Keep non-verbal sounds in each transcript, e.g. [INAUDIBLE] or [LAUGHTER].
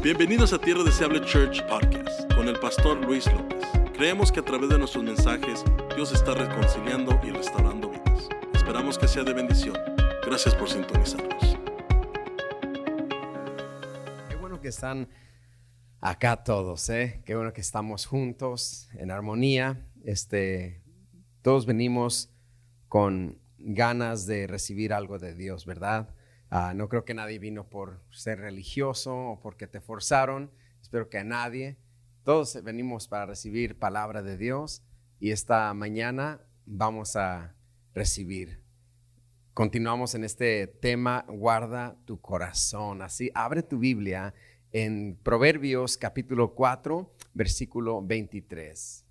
Bienvenidos a Tierra Deseable Church Podcast con el pastor Luis López. Creemos que a través de nuestros mensajes Dios está reconciliando y restaurando vidas. Esperamos que sea de bendición. Gracias por sintonizarnos. Qué bueno que están acá todos, ¿eh? Qué bueno que estamos juntos en armonía. Este, todos venimos con ganas de recibir algo de Dios, ¿verdad? Ah, no creo que nadie vino por ser religioso o porque te forzaron. Espero que a nadie. Todos venimos para recibir palabra de Dios y esta mañana vamos a recibir. Continuamos en este tema, guarda tu corazón. Así, abre tu Biblia en Proverbios capítulo 4, versículo 23.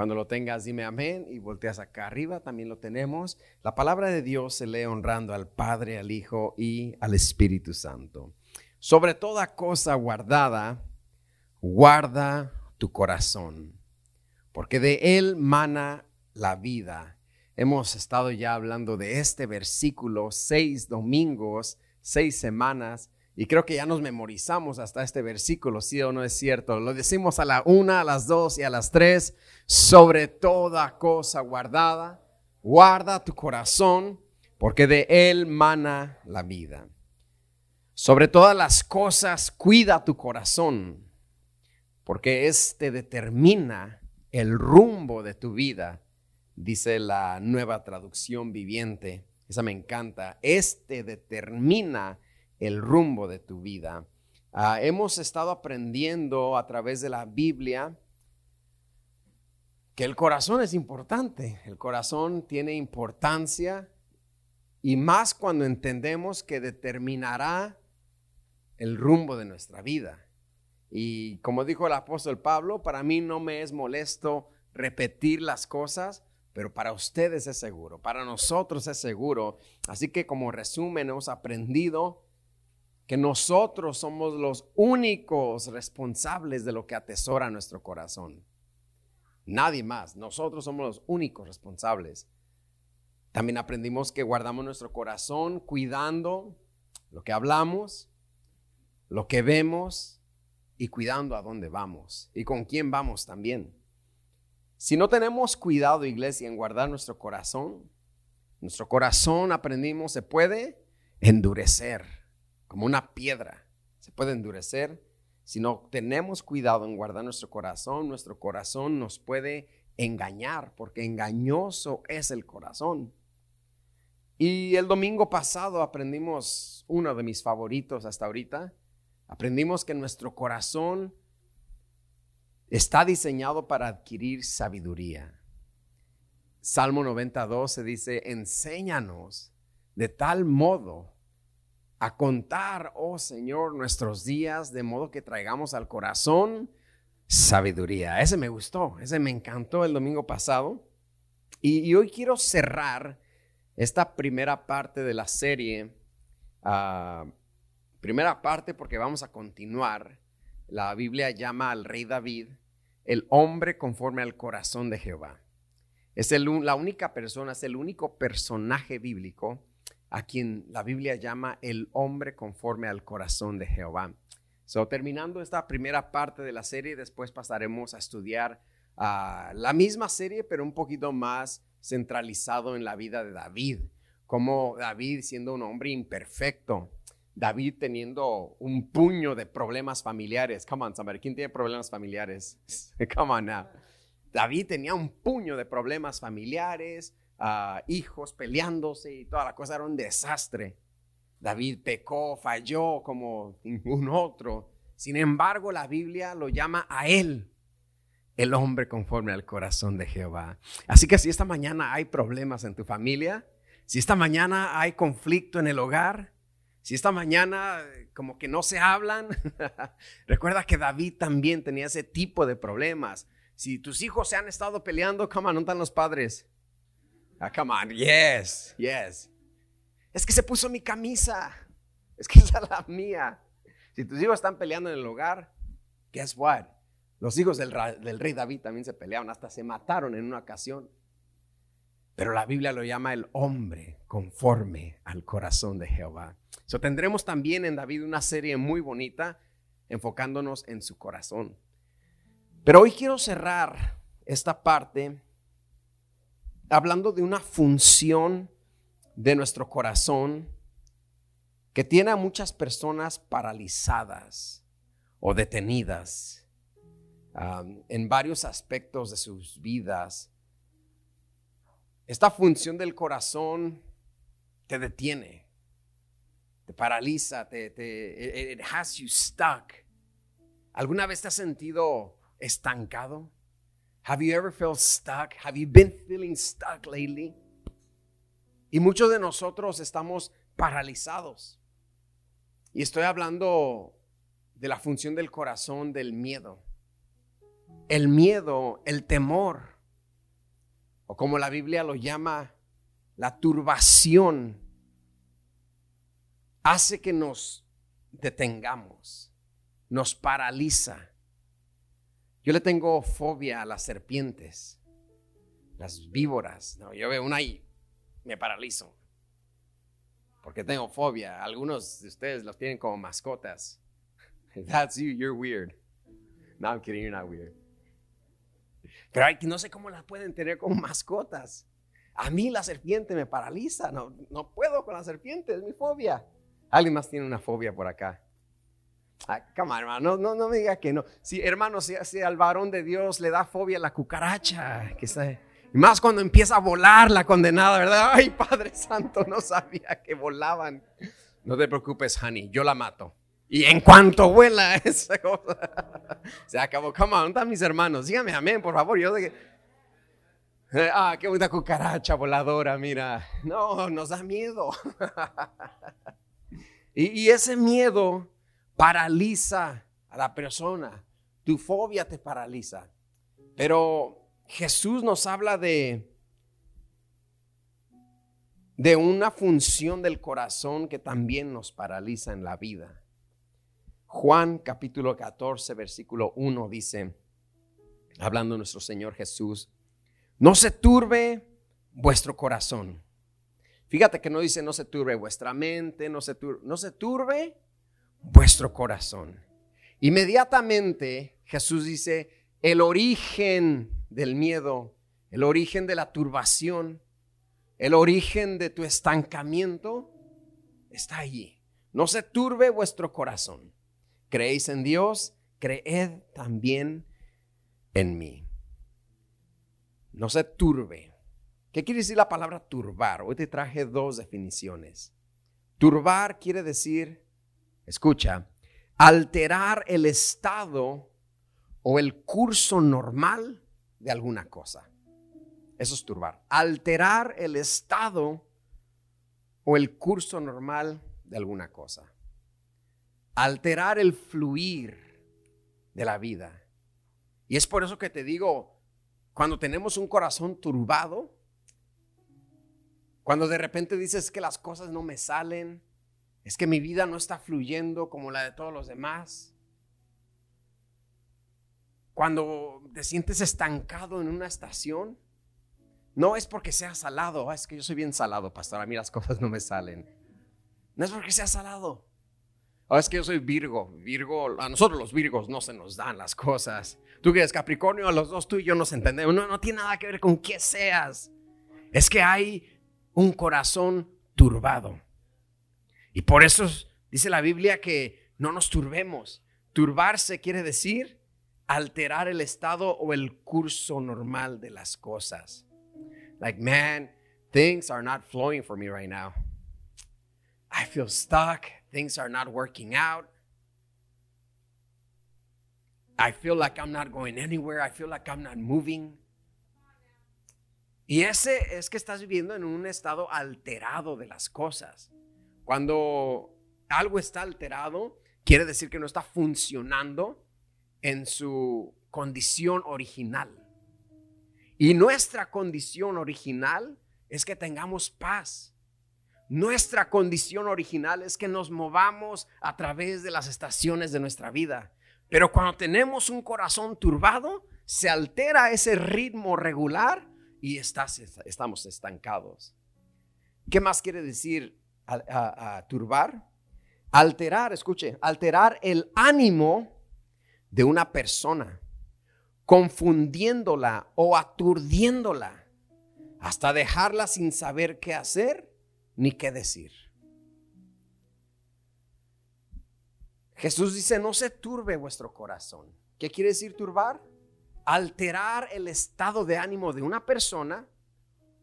Cuando lo tengas, dime amén y volteas acá arriba, también lo tenemos. La palabra de Dios se lee honrando al Padre, al Hijo y al Espíritu Santo. Sobre toda cosa guardada, guarda tu corazón, porque de él mana la vida. Hemos estado ya hablando de este versículo seis domingos, seis semanas, y creo que ya nos memorizamos hasta este versículo, sí o no es cierto. Lo decimos a la una, a las dos y a las tres. Sobre toda cosa guardada, guarda tu corazón, porque de él mana la vida. Sobre todas las cosas, cuida tu corazón, porque este determina el rumbo de tu vida, dice la nueva traducción viviente. Esa me encanta. Este determina el rumbo de tu vida. Ah, hemos estado aprendiendo a través de la Biblia que el corazón es importante. El corazón tiene importancia y más cuando entendemos que determinará el rumbo de nuestra vida. Y como dijo el apóstol Pablo, para mí no me es molesto repetir las cosas, pero para ustedes es seguro, para nosotros es seguro. Así que como resumen, hemos aprendido que nosotros somos los únicos responsables de lo que atesora nuestro corazón. Nadie más, nosotros somos los únicos responsables. También aprendimos que guardamos nuestro corazón cuidando lo que hablamos, lo que vemos y cuidando a dónde vamos y con quién vamos también. Si no tenemos cuidado, iglesia, en guardar nuestro corazón, nuestro corazón, aprendimos, se puede endurecer como una piedra. Se puede endurecer. Si no tenemos cuidado en guardar nuestro corazón, nuestro corazón nos puede engañar, porque engañoso es el corazón. Y el domingo pasado aprendimos uno de mis favoritos hasta ahorita. Aprendimos que nuestro corazón está diseñado para adquirir sabiduría. Salmo 92 se dice, enséñanos de tal modo a contar, oh Señor, nuestros días, de modo que traigamos al corazón sabiduría. Ese me gustó, ese me encantó el domingo pasado. Y, hoy quiero cerrar esta primera parte de la serie. Ah, primera parte porque vamos a continuar. La Biblia llama al rey David el hombre conforme al corazón de Jehová. Es la única persona, es el único personaje bíblico a quien la Biblia llama el hombre conforme al corazón de Jehová. So, terminando esta primera parte de la serie, después pasaremos a estudiar ah, la misma serie, pero un poquito más centralizado en la vida de David, como David siendo un hombre imperfecto, David teniendo un puño de problemas familiares. Come on, somebody. ¿Quién tiene problemas familiares? [LAUGHS] Come on now. David tenía un puño de problemas familiares, hijos peleándose y toda la cosa era un desastre. David pecó, falló como [LAUGHS] ningún otro. Sin embargo, la Biblia lo llama a él el hombre conforme al corazón de Jehová. Así que si esta mañana hay problemas en tu familia, si esta mañana hay conflicto en el hogar, si esta mañana como que no se hablan, [LAUGHS] recuerda que David también tenía ese tipo de problemas. Si tus hijos se han estado peleando, ¿cómo no están los padres? Ah, come on, yes, yes. Es que se puso mi camisa. Es que [LAUGHS] es la mía. Si tus hijos están peleando en el hogar, guess what? Los hijos del, rey David también se pelearon, hasta se mataron en una ocasión. Pero la Biblia lo llama el hombre conforme al corazón de Jehová. So, tendremos también en David una serie muy bonita enfocándonos en su corazón. Pero hoy quiero cerrar esta parte hablando de una función de nuestro corazón que tiene a muchas personas paralizadas o detenidas um, en varios aspectos de sus vidas. Esta función del corazón te detiene, te paraliza, te, it has you stuck. ¿Alguna vez te has sentido estancado? Have you ever felt stuck? Have you been feeling stuck lately? Y muchos de nosotros estamos paralizados. Y estoy hablando de la función del corazón del miedo. El miedo, el temor, o como la Biblia lo llama, la turbación, hace que nos detengamos, nos paraliza. Yo le tengo fobia a las serpientes, las víboras. No, yo veo una y me paralizo porque tengo fobia. Algunos de ustedes los tienen como mascotas. [LAUGHS] That's you, you're weird. No, I'm kidding, you're not weird. Pero hay, no sé cómo las pueden tener como mascotas. A mí la serpiente me paraliza. No, no puedo con la serpiente, es mi fobia. Alguien más tiene una fobia por acá. Ay, come hermano, no, no, me diga que no. Si, hermano, si, al varón de Dios le da fobia la cucaracha, que está y más cuando empieza a volar la condenada, ¿verdad? Ay, Padre Santo, no sabía que volaban. No te preocupes, honey, yo la mato. Y en cuanto vuela [LAUGHS] esa cosa, se acabó. Come on, ¿dónde están mis hermanos? Dígame amén, por favor. Yo que, ah, qué bonita cucaracha voladora, mira. No, nos da miedo. [LAUGHS] y ese miedo paraliza a la persona. Tu fobia te paraliza. Pero Jesús nos habla de, de una función del corazón que también nos paraliza en la vida. Juan capítulo 14, versículo 1 dice, hablando nuestro Señor Jesús, no se turbe vuestro corazón. Fíjate que no dice no se turbe vuestra mente, no se turbe, no se turbe vuestro corazón. Inmediatamente Jesús dice, el origen del miedo, el origen de la turbación, el origen de tu estancamiento, está allí. No se turbe vuestro corazón. Creéis en Dios, creed también en mí. No se turbe. ¿Qué quiere decir la palabra turbar? Hoy te traje dos definiciones. Turbar quiere decir, escucha, alterar el estado o el curso normal de alguna cosa. Eso es turbar. Alterar el estado o el curso normal de alguna cosa. Alterar el fluir de la vida. Y es por eso que te digo, cuando tenemos un corazón turbado, cuando de repente dices que las cosas no me salen, es que mi vida no está fluyendo como la de todos los demás, cuando te sientes estancado en una estación, no es porque sea salado, ah, es que yo soy bien salado, pastor, a mí las [LAUGHS] cosas no me salen. No es porque sea salado. O ah, es que yo soy Virgo, Virgo, a nosotros los Virgos no se nos dan las cosas. Tú que eres Capricornio, a los dos tú y yo nos entendemos. No, no tiene nada que ver con qué seas. Es que hay un corazón turbado. Y por eso dice la Biblia que no nos turbemos. Turbarse quiere decir alterar el estado o el curso normal de las cosas. Like, man, things are not flowing for me right now. I feel stuck. Things are not working out. I feel like I'm not going anywhere. I feel like I'm not moving. Y ese es que estás viviendo en un estado alterado de las cosas. Cuando algo está alterado, quiere decir que no está funcionando en su condición original. Y nuestra condición original es que tengamos paz. Nuestra condición original es que nos movamos a través de las estaciones de nuestra vida. Pero cuando tenemos un corazón turbado, se altera ese ritmo regular y estamos estancados. ¿Qué más quiere decir a, turbar? Alterar, escuche, alterar el ánimo de una persona, confundiéndola o aturdiéndola, hasta dejarla sin saber qué hacer ni qué decir. Jesús dice, no se turbe vuestro corazón. ¿Qué quiere decir turbar? Alterar el estado de ánimo de una persona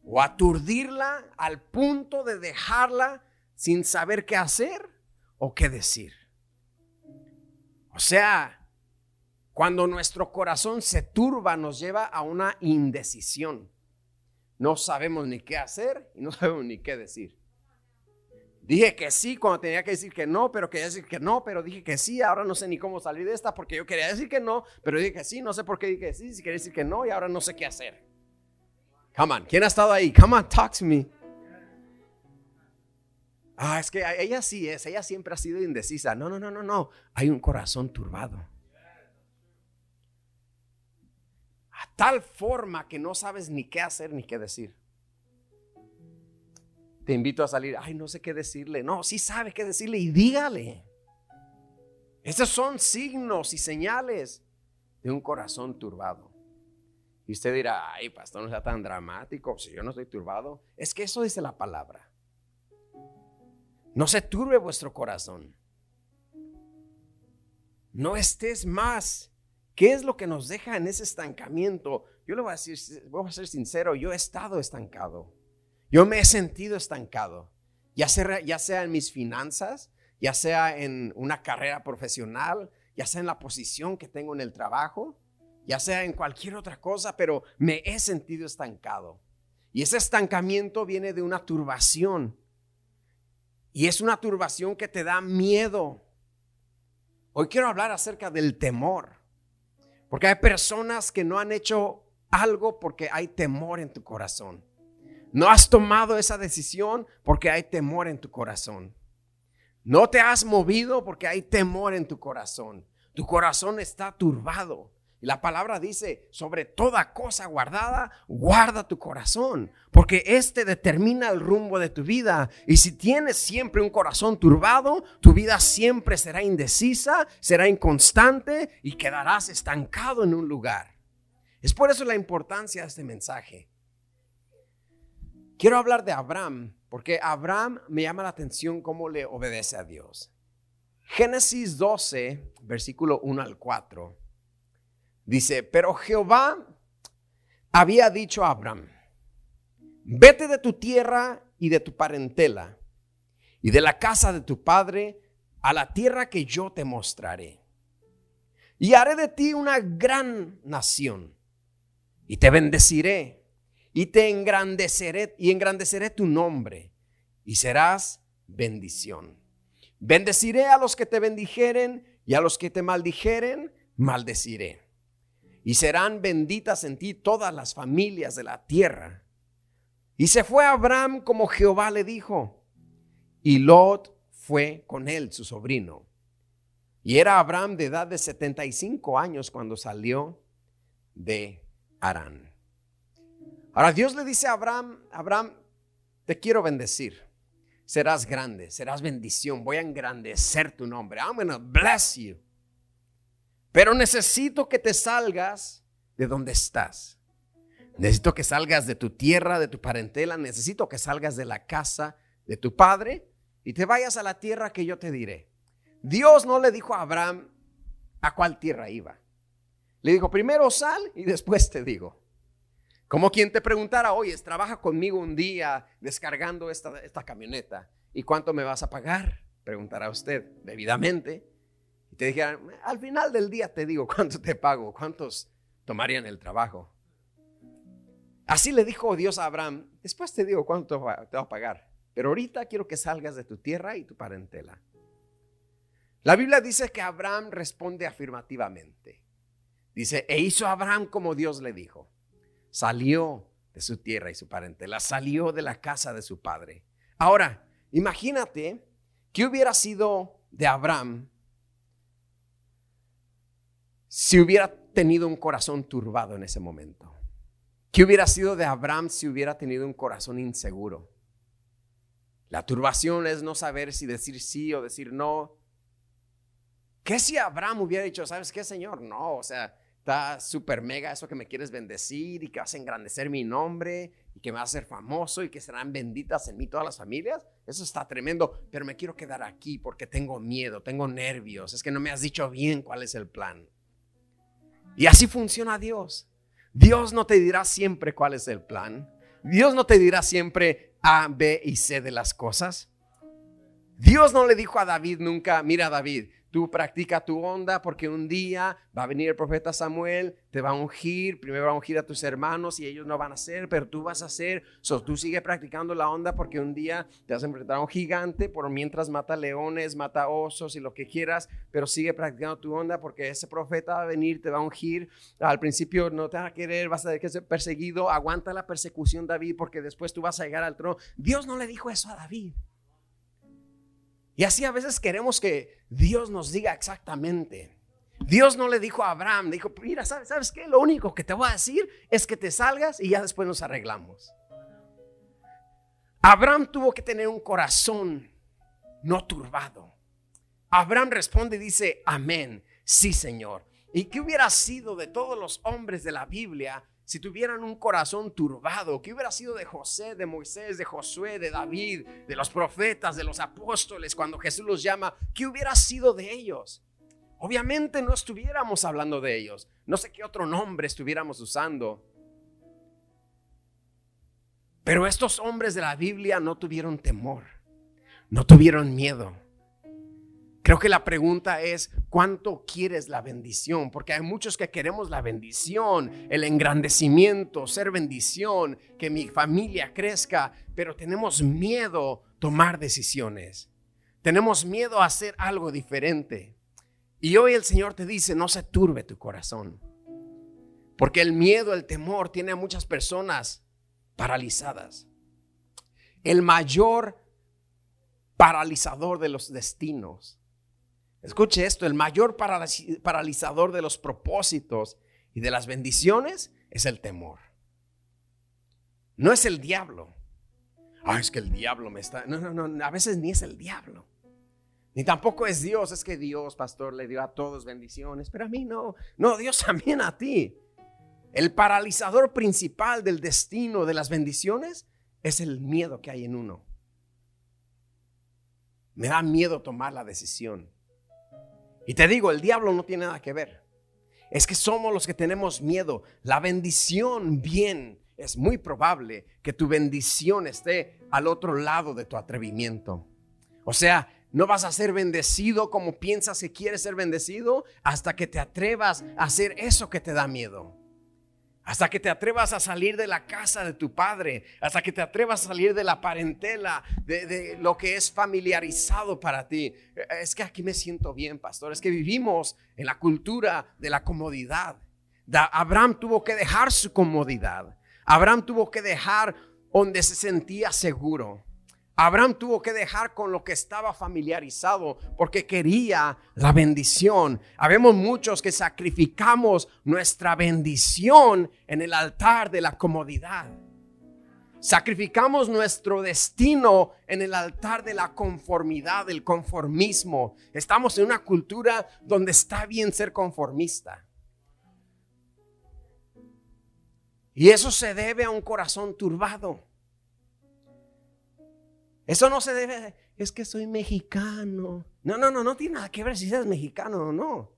o aturdirla al punto de dejarla sin saber qué hacer o qué decir. O sea, cuando nuestro corazón se turba nos lleva a una indecisión. No sabemos ni qué hacer y no [LAUGHS] sabemos ni qué decir. Dije que sí cuando tenía que decir que no, pero quería decir que no, pero dije que sí. Ahora no sé ni cómo salir de esta porque yo quería decir que no, pero dije que sí. No sé por qué dije que sí, si quería decir que no y ahora no sé qué hacer. Come on, ¿quién ha estado ahí? Come on, talk to me. Ah, es que ella sí es, ella siempre ha sido indecisa. No, no, no, no, no. Hay un corazón turbado. A tal forma que no sabes ni qué hacer ni qué decir te invito a salir, ay, no sé qué decirle. No, sí sabe qué decirle y dígale. Esos son signos y señales de un corazón turbado. Y usted dirá, ay, pastor, no sea tan dramático, si yo no estoy turbado. Es que eso dice la palabra. No se turbe vuestro corazón. No estés más. ¿Qué es lo que nos deja en ese estancamiento? Yo le voy a decir, voy a ser sincero, yo he estado estancado. Yo me he sentido estancado, ya sea, ya sea en mis finanzas, ya sea en una carrera profesional, ya sea en la posición que tengo en el trabajo, ya sea en cualquier otra cosa, pero me he sentido estancado. Y ese estancamiento viene de una turbación. Y es una turbación que te da miedo. Hoy quiero hablar acerca del temor. Porque hay personas que no han hecho algo porque hay temor en tu corazón. No has tomado esa decisión porque hay temor en tu corazón. No te has movido porque hay temor en tu corazón. Tu corazón está turbado. Y la palabra dice, sobre toda cosa guardada, guarda tu corazón, porque este determina el rumbo de tu vida. Y si tienes siempre un corazón turbado, tu vida siempre será indecisa, será inconstante y quedarás estancado en un lugar. Es por eso la importancia de este mensaje. Quiero hablar de Abraham, porque Abraham me llama la atención cómo le obedece a Dios. Génesis 12, versículo 1 al 4, dice, pero Jehová había dicho a Abraham, vete de tu tierra y de tu parentela y de la casa de tu padre a la tierra que yo te mostraré. Y haré de ti una gran nación y te bendeciré y te engrandeceré y engrandeceré tu nombre y serás bendición. Bendeciré a los que te bendijeren y a los que te maldijeren, maldeciré. Y serán benditas en ti todas las familias de la tierra. Y se fue Abraham como Jehová le dijo. Y Lot fue con él, su sobrino. Y era Abraham de edad de 75 años cuando salió de Arán. Ahora Dios le dice a Abraham, Abraham, te quiero bendecir. Serás grande, serás bendición. Voy a engrandecer tu nombre. I'm going to bless you. Pero necesito que te salgas de donde estás. Necesito que salgas de tu tierra, de tu parentela. Necesito que salgas de la casa de tu padre y te vayas a la tierra que yo te diré. Dios no le dijo a Abraham a cuál tierra iba. Le dijo, primero sal y después te digo. Como quien te preguntara, oye, trabaja conmigo un día descargando esta, esta camioneta. ¿Y cuánto me vas a pagar? Preguntará usted debidamente. Te dijeran, al final del día te digo cuánto te pago, cuántos tomarían el trabajo. Así le dijo Dios a Abraham, después te digo cuánto te va a pagar. Pero ahorita quiero que salgas de tu tierra y tu parentela. La Biblia dice que Abraham responde afirmativamente. Dice, e hizo Abraham como Dios le dijo salió de su tierra y su parentela, salió de la casa de su padre. Ahora, imagínate que hubiera sido de Abraham si hubiera tenido un corazón turbado en ese momento. ¿Qué hubiera sido de Abraham si hubiera tenido un corazón inseguro? La turbación es no saber si decir sí o decir no. ¿Qué si Abraham hubiera dicho, sabes qué, Señor? No, o sea, está súper mega eso que me quieres bendecir y que vas a engrandecer mi nombre y que me vas a hacer famoso y que serán benditas en mí todas las familias. Eso está tremendo, pero me quiero quedar aquí porque tengo miedo, tengo nervios, es que no me has dicho bien cuál es el plan. Y así funciona Dios. Dios no te dirá siempre cuál es el plan. Dios no te dirá siempre A, B y C de las cosas. Dios no le dijo a David nunca, mira David, Tú practica tu onda porque un día va a venir el profeta Samuel, te va a ungir, primero va a ungir a tus hermanos y ellos no van a hacer, pero tú vas a hacer. So, tú sigue practicando la onda porque un día te vas a enfrentar a un gigante, por mientras mata leones, mata osos y lo que quieras, pero sigue practicando tu onda porque ese profeta va a venir, te va a ungir. Al principio no te va a querer, vas a tener que ser perseguido. Aguanta la persecución, David, porque después tú vas a llegar al trono. Dios no le dijo eso a David. Y así a veces queremos que Dios nos diga exactamente. Dios no le dijo a Abraham, dijo, mira, ¿sabes, ¿sabes qué? Lo único que te voy a decir es que te salgas y ya después nos arreglamos. Abraham tuvo que tener un corazón no turbado. Abraham responde y dice, amén, sí Señor. ¿Y qué hubiera sido de todos los hombres de la Biblia si tuvieran un corazón turbado, ¿qué hubiera sido de José, de Moisés, de Josué, de David, de los profetas, de los apóstoles, cuando Jesús los llama? ¿Qué hubiera sido de ellos? Obviamente no estuviéramos hablando de ellos. No sé qué otro nombre estuviéramos usando. Pero estos hombres de la Biblia no tuvieron temor, no tuvieron miedo. Creo que la pregunta es, ¿cuánto quieres la bendición? Porque hay muchos que queremos la bendición, el engrandecimiento, ser bendición, que mi familia crezca, pero tenemos miedo tomar decisiones. Tenemos miedo a hacer algo diferente. Y hoy el Señor te dice, no se turbe tu corazón. Porque el miedo, el temor tiene a muchas personas paralizadas. El mayor paralizador de los destinos Escuche esto, el mayor paralizador de los propósitos y de las bendiciones es el temor. No es el diablo. Ah, es que el diablo me está... No, no, no, a veces ni es el diablo. Ni tampoco es Dios, es que Dios, pastor, le dio a todos bendiciones, pero a mí no. No, Dios [LAUGHS] también a ti. El paralizador principal del destino de las bendiciones es el miedo que hay en uno. Me da miedo tomar la decisión. Y te digo, el diablo no tiene nada que ver. Es que somos los que tenemos miedo. La bendición bien. Es muy probable que tu bendición esté al otro lado de tu atrevimiento. O sea, no vas a ser bendecido como piensas que quieres ser bendecido hasta que te atrevas a hacer eso que te da miedo. Hasta que te atrevas a salir de la casa de tu padre, hasta que te atrevas a salir de la parentela, de, lo que es familiarizado para ti. Es que aquí me siento bien, pastor. Es que vivimos en la cultura de la comodidad. Abraham tuvo que dejar su comodidad. Abraham tuvo que dejar donde se sentía seguro. Abraham tuvo que dejar con lo que estaba familiarizado porque quería la bendición. Habemos muchos que sacrificamos nuestra bendición en el altar de la comodidad. Sacrificamos nuestro destino en el altar de la conformidad, del conformismo. Estamos en una cultura donde está bien ser conformista. Y eso se debe a un corazón turbado. Eso no se debe, es que soy mexicano. No, no, no, no tiene nada que ver si eres mexicano o no.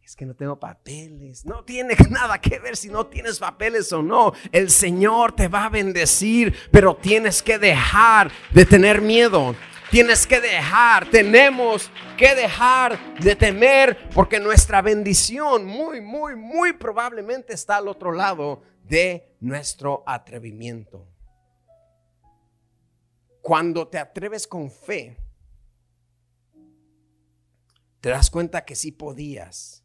Es que no tengo papeles. No tiene [LAUGHS] nada que ver si no tienes papeles o no. El Señor te va a bendecir, pero tienes que dejar de tener miedo. Tienes que dejar, tenemos que dejar de temer porque nuestra bendición muy, muy, muy probablemente está al otro lado de nuestro atrevimiento. Cuando te atreves con fe, te das cuenta que sí podías.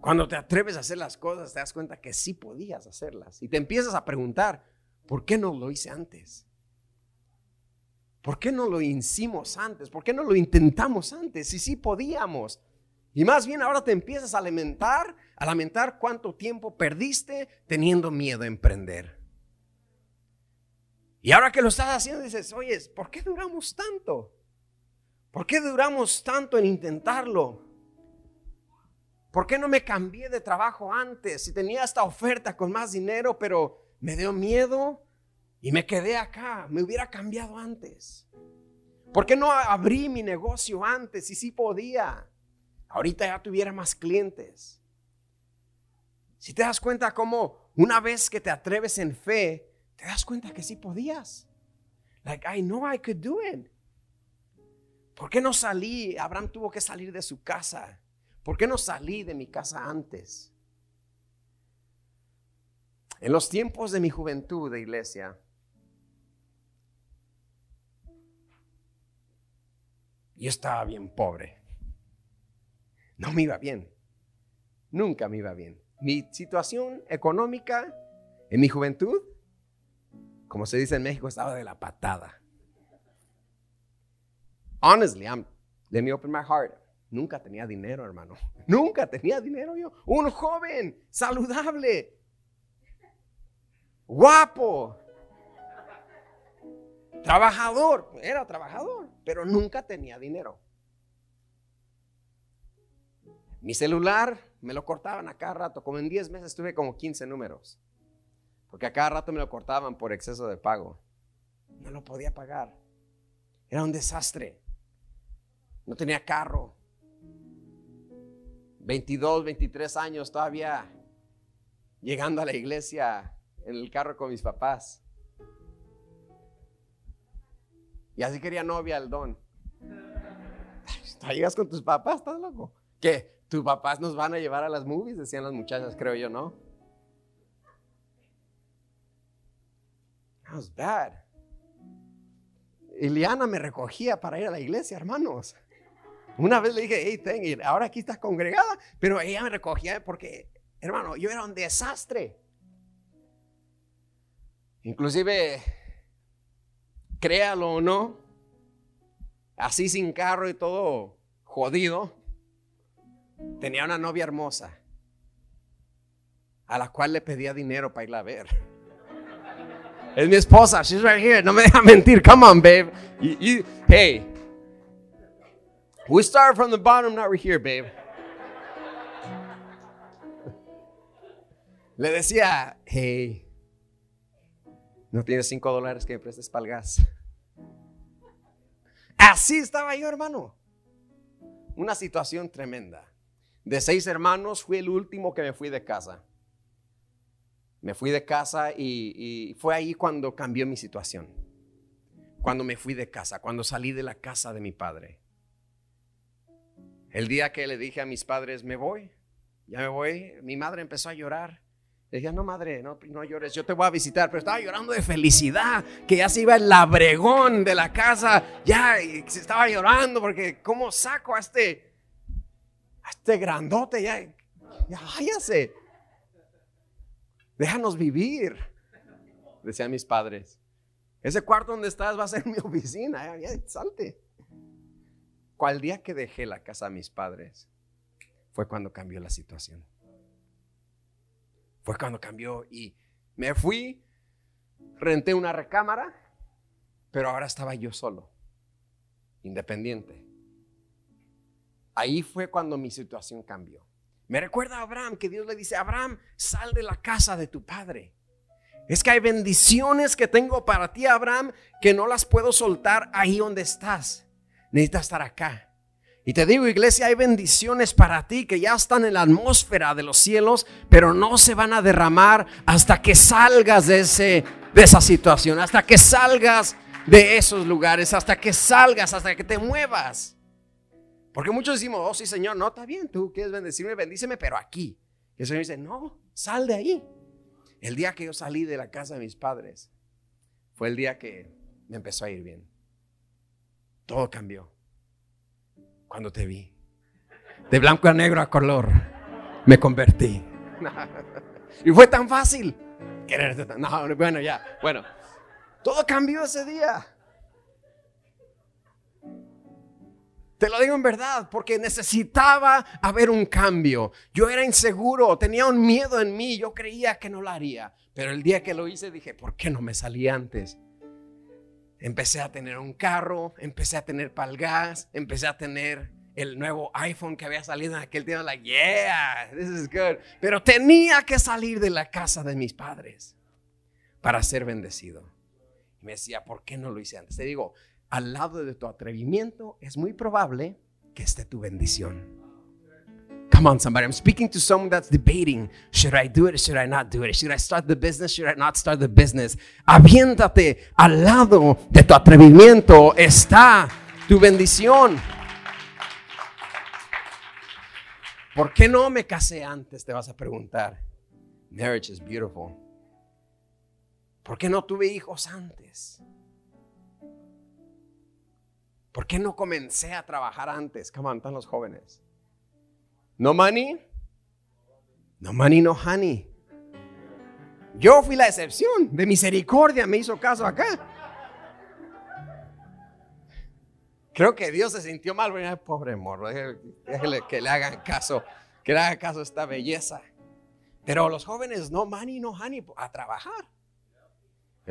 Cuando te atreves a hacer las cosas, te das cuenta que sí podías hacerlas. Y te empiezas a preguntar, ¿por qué no lo hice antes? ¿Por qué no lo hicimos antes? ¿Por qué no lo intentamos antes? Si sí podíamos. Y más bien ahora te empiezas a lamentar, a lamentar cuánto tiempo perdiste teniendo miedo a emprender. Y ahora que lo estás haciendo, dices, oye, ¿por qué duramos tanto? ¿Por qué duramos tanto en intentarlo? ¿Por qué no me cambié de trabajo antes? Si tenía esta oferta con más dinero, pero me dio miedo y me quedé acá. Me hubiera cambiado antes. ¿Por qué no abrí mi negocio antes y sí podía? Ahorita ya tuviera más clientes. Si te das cuenta cómo una vez que te atreves en fe, te das cuenta que sí podías. Like, I know I could do it. ¿Por qué no salí? Abraham tuvo que salir de su casa. ¿Por qué no salí de mi casa antes? En los tiempos de mi juventud de iglesia, yo estaba bien pobre. No me iba bien. Nunca me iba bien. Mi situación económica en mi juventud, como se dice en México, estaba de la patada. Honestly, I'm, let me open my heart. Nunca tenía dinero, hermano. [LAUGHS] Nunca tenía dinero yo. Un joven saludable, guapo, trabajador. Era trabajador, pero nunca tenía dinero. Mi celular me lo cortaban a cada rato. Como en 10 meses tuve como 15 números. Porque a cada rato me lo cortaban por exceso de pago. No lo podía pagar. Era un desastre. No tenía carro. 22, 23 años todavía llegando a la iglesia en el carro con mis papás. Y así quería novia al don. ¿Llegas con tus papás? ¿Estás loco? ¿Qué? ¿Tus papás nos van a llevar a las movies? Decían las muchachas, creo yo, ¿no? That was bad. Iliana me recogía para ir a la iglesia, hermanos. Una vez le dije, hey, ten, ahora aquí estás congregada, pero ella me recogía porque, hermano, yo era un desastre. Inclusive, créalo o no, así sin carro y todo jodido, tenía una novia hermosa a la cual le pedía dinero para irla a ver. Es mi esposa, she's right here, no me deja mentir, come on, babe. hey, We start from the bottom, not right here, babe. Le decía, hey, ¿no tienes cinco dólares que me prestes para el gas? Así estaba yo, hermano. Una situación tremenda. De seis hermanos, fui el último que me fui de casa. Me fui de casa y, y fue ahí cuando cambió mi situación. Cuando me fui de casa, cuando salí de la casa de mi padre. El día que le dije a mis padres, me voy, ya me voy, mi madre empezó a llorar. Le dije, no madre, no, no llores, yo te voy a visitar, pero estaba llorando de felicidad, que ya se iba el labregón de la casa, ya se estaba llorando porque cómo saco a este, a este grandote, ya, ya váyase, déjanos vivir, decían mis padres. Ese cuarto donde estás va a ser [LAUGHS] mi oficina, ya, salte. Cual día que dejé la casa de mis padres fue cuando cambió la situación. Fue cuando cambió y me fui, renté una recámara, pero ahora estaba yo solo, independiente. Ahí fue cuando mi situación cambió. Me recuerda a Abraham que Dios le dice, Abraham, sal de la casa de tu padre. Es que hay bendiciones que tengo para ti, Abraham, que no las puedo soltar ahí donde estás necesitas estar acá. Y te digo, iglesia, hay bendiciones para ti que ya están en la atmósfera de los cielos, pero no se van a derramar hasta que salgas de, ese, de esa situación, hasta que salgas de esos lugares, hasta que salgas, hasta que te muevas. Porque muchos decimos, oh sí, Señor, no, está bien, tú quieres bendecirme, bendíceme, pero aquí. Y el Señor dice, no, sal de ahí. El día que yo salí de la casa de mis padres fue el día que me empezó a ir bien. Todo cambió cuando te vi. De blanco a negro a color me convertí. [LAUGHS] y fue tan fácil quererte. No, bueno, ya. Bueno, todo cambió ese día. Te lo digo en verdad, porque necesitaba haber un cambio. Yo era inseguro, tenía un miedo en mí, yo creía que no lo haría. Pero el día que lo hice dije, ¿por qué no me salí antes? Empecé a tener un carro, empecé a tener palgas, empecé a tener el nuevo iPhone que había salido en aquel tiempo. Like, yeah, this is good. Pero tenía que salir de la casa de mis padres para ser bendecido. Y me decía, ¿por qué no lo hice antes? Te digo, al lado de tu atrevimiento es muy probable que esté tu bendición. Come on, somebody. I'm speaking to someone that's debating. Should I do it? Should I not do it? Should I start the business? Should I not start the business? Aviéntate al lado de tu atrevimiento está tu bendición. ¿Por qué no me casé antes? Te vas a preguntar. Marriage is beautiful. ¿Por qué no tuve hijos antes? ¿Por qué no comencé a trabajar antes? Come on, están los jóvenes. No money. No money, no honey. Yo fui la excepción. De misericordia me hizo caso acá. Creo que Dios se sintió mal. pobre morro, déjele que le hagan caso, que le hagan caso a esta belleza. Pero los jóvenes, no money, no honey, a trabajar.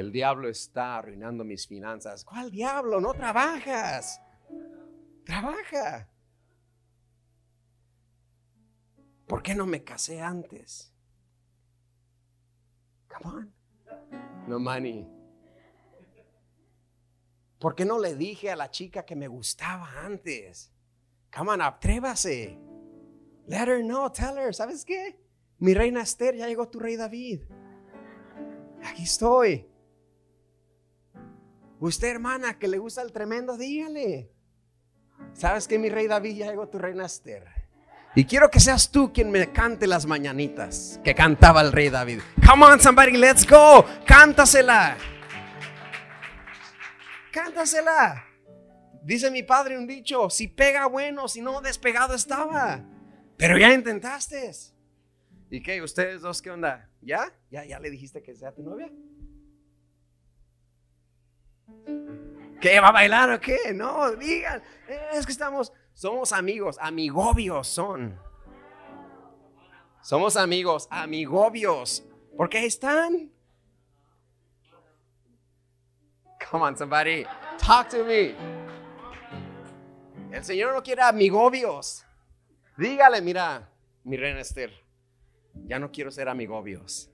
El diablo está arruinando mis finanzas. ¿Cuál diablo? No trabajas. Trabaja. ¿Por qué no me casé antes? Come on. No money. ¿Por qué no le dije a la chica que me gustaba antes? Come on, atrévase. Let her know, tell her, ¿sabes qué? Mi reina Esther, ya llegó tu rey David. Aquí estoy. Usted, hermana, que le gusta el tremendo, dígale. ¿Sabes qué, mi rey David, ya llegó tu reina Esther? Y quiero que seas tú quien me cante las mañanitas que cantaba el rey David. Come on, somebody, let's go. Cántasela. Cántasela. Dice mi padre un dicho, si pega bueno, si no despegado estaba. Pero ya intentaste. ¿Y qué? ¿Ustedes dos qué onda? ¿Ya? ¿Ya, ya le dijiste que sea tu novia? ¿Qué? ¿Va a bailar o qué? No, digan. Es que estamos somos amigos, amigobios son. Somos amigos, amigobios. Porque ahí están. Come on, somebody. Talk to me. El Señor no quiere amigobios. Dígale, mira, mi reina Esther, ya no quiero ser amigobios.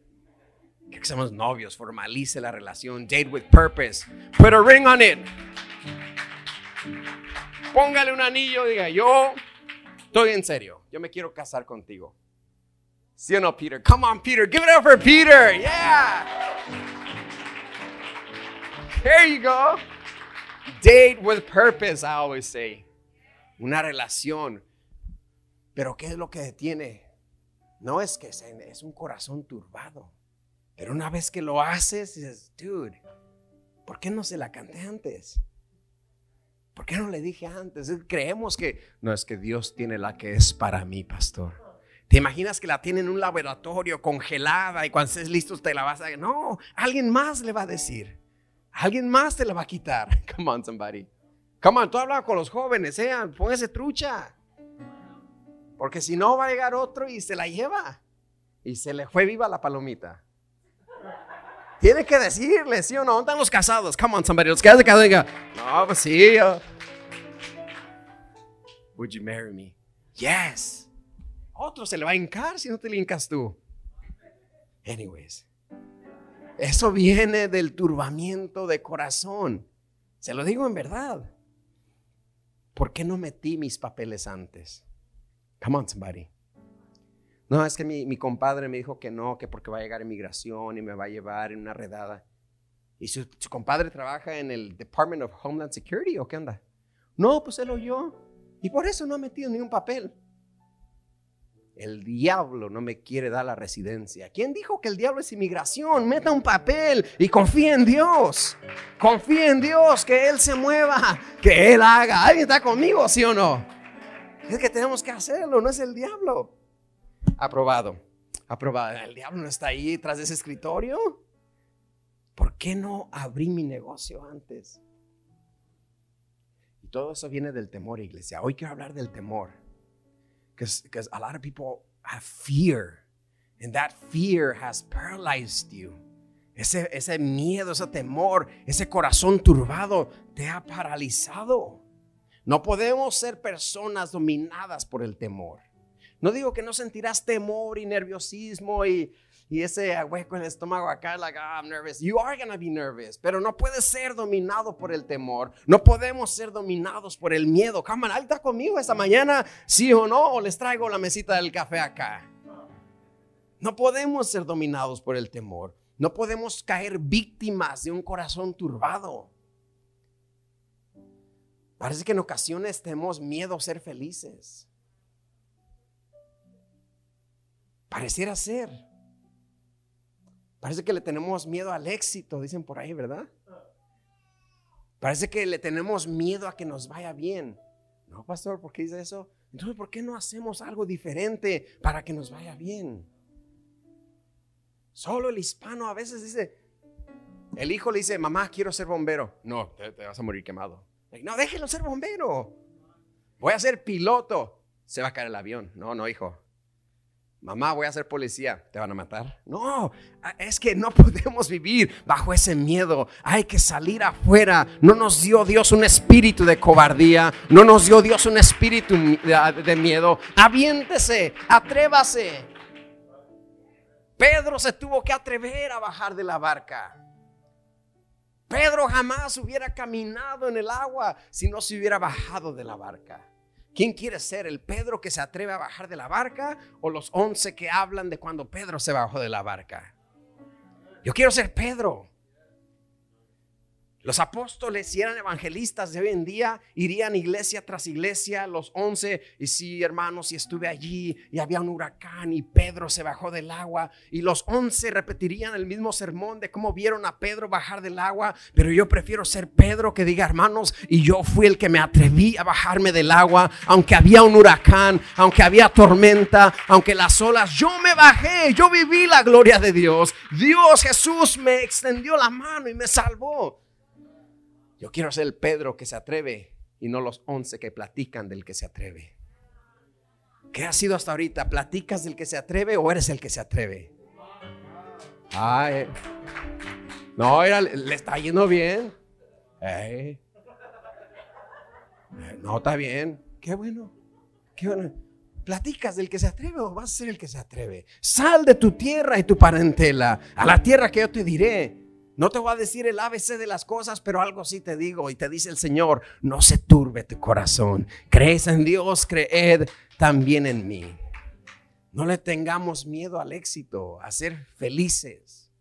Que seamos novios, formalice la relación, date with purpose. Put a ring on it póngale un anillo, diga, yo estoy en serio, yo me quiero casar contigo. ¿Sí o no, Peter? Come on, Peter, give it up for Peter, yeah. There you go. Date with purpose, I always say. Una relación. Pero ¿qué es lo que detiene? No es que es un corazón turbado. Pero una vez que lo haces, dices, dude, ¿por qué no se la canté antes? ¿Por qué no le dije antes? Creemos que no es que Dios tiene la que es para mí, pastor. ¿Te imaginas que la tiene en un laboratorio congelada y cuando estés listo te la vas a... No, alguien más le va a decir. Alguien más te la va a quitar. [LAUGHS] Come on, somebody. Come on, tú hablas con los jóvenes, eh, póngase trucha. Porque si no va a llegar otro y se la lleva. Y se le fue viva la palomita. Tiene que decirle, ¿sí o no? ¿Dónde están los casados? Come on, somebody. Los casados de diga, no, pues sí. Would you marry me? Yes. Otro se le va a hincar si no te le hincas tú. Anyways. Eso viene del turbamiento de corazón. Se lo digo en verdad. ¿Por qué no metí mis papeles antes? Come on, somebody. No, es que mi, compadre me dijo que no, que porque va a llegar inmigración y me va a llevar en una redada. ¿Y su, compadre trabaja en el Department of Homeland Security o qué anda? No, pues él oyó. Y por eso no ha metido ni un papel. El diablo no me quiere dar la residencia. ¿Quién dijo que el diablo es inmigración? Meta un papel y confía en Dios. Confía en Dios, que Él se mueva, que Él haga. ¿Alguien está conmigo, sí o no? Es que tenemos que hacerlo, no es el diablo. Aprobado. Aprobado. El diablo no está ahí tras ese escritorio. ¿Por qué no abrí mi negocio antes? Y todo eso viene del temor, iglesia. Hoy quiero hablar del temor. Because a lot of people have fear. And that fear has paralyzed you. Ese, ese miedo, ese temor, ese corazón turbado te ha paralizado. No podemos ser personas dominadas por el temor. No digo que no sentirás temor y nerviosismo y, y ese hueco en el estómago acá, like, oh, I'm nervous. You are to be nervous, pero no puedes ser dominado por el temor. No podemos ser dominados por el miedo. Come on, está conmigo esta mañana? ¿Sí o no? ¿O les traigo la mesita del café acá? No podemos ser dominados por el temor. No podemos caer víctimas de un corazón turbado. Parece que en ocasiones tenemos miedo a ser felices. Pareciera ser. Parece que le tenemos miedo al éxito, dicen por ahí, ¿verdad? Parece que le tenemos miedo a que nos vaya bien. No, pastor, ¿por qué dice eso? Entonces, ¿por qué no hacemos algo diferente para que nos vaya bien? Solo el hispano a veces dice, el hijo le dice, mamá, quiero ser bombero. No, te, vas a morir quemado. No, déjelo ser bombero. Voy a ser piloto. Se va a caer el avión. No, no, hijo. Mamá, voy a ser policía. ¿Te van a matar? No, es que no [LAUGHS] podemos vivir bajo ese miedo. Hay que salir afuera. No nos dio Dios un espíritu de cobardía. No nos dio Dios un espíritu de miedo. Aviéntese, atrévase. Pedro se tuvo que atrever a bajar de la barca. Pedro jamás hubiera caminado en el agua si no se hubiera bajado de la barca. ¿Quién quiere ser? ¿El Pedro que se atreve a bajar de la barca o los once que hablan de cuando Pedro se bajó de la barca? Yo quiero ser Pedro. Los apóstoles, si eran evangelistas de hoy en día, irían iglesia tras iglesia, los once, y sí, hermanos, y estuve allí, y había un huracán, y Pedro se bajó del agua, y los once repetirían el mismo sermón de cómo vieron a Pedro bajar del agua, pero yo prefiero ser Pedro que diga, hermanos, y yo fui el que me atreví a bajarme del agua, aunque había un huracán, aunque había tormenta, aunque las olas, yo me bajé, yo viví la gloria de Dios, Dios Jesús me extendió la mano y me salvó. Yo quiero ser el Pedro que se atreve y no los once que platican del que se atreve. ¿Qué ha sido hasta ahorita? ¿Platicas del que se atreve o eres el que se atreve? Ay, no, le está yendo bien. no, está bien. Qué bueno. Qué bueno. ¿Platicas del que se atreve o vas a ser el que se atreve? Sal de tu tierra y tu parentela a la tierra que yo te diré. No te voy a decir el ABC de las cosas, pero algo sí te digo y te dice el Señor, no se turbe tu corazón. Crees en Dios, creed también en mí. No le tengamos miedo al éxito, a ser felices.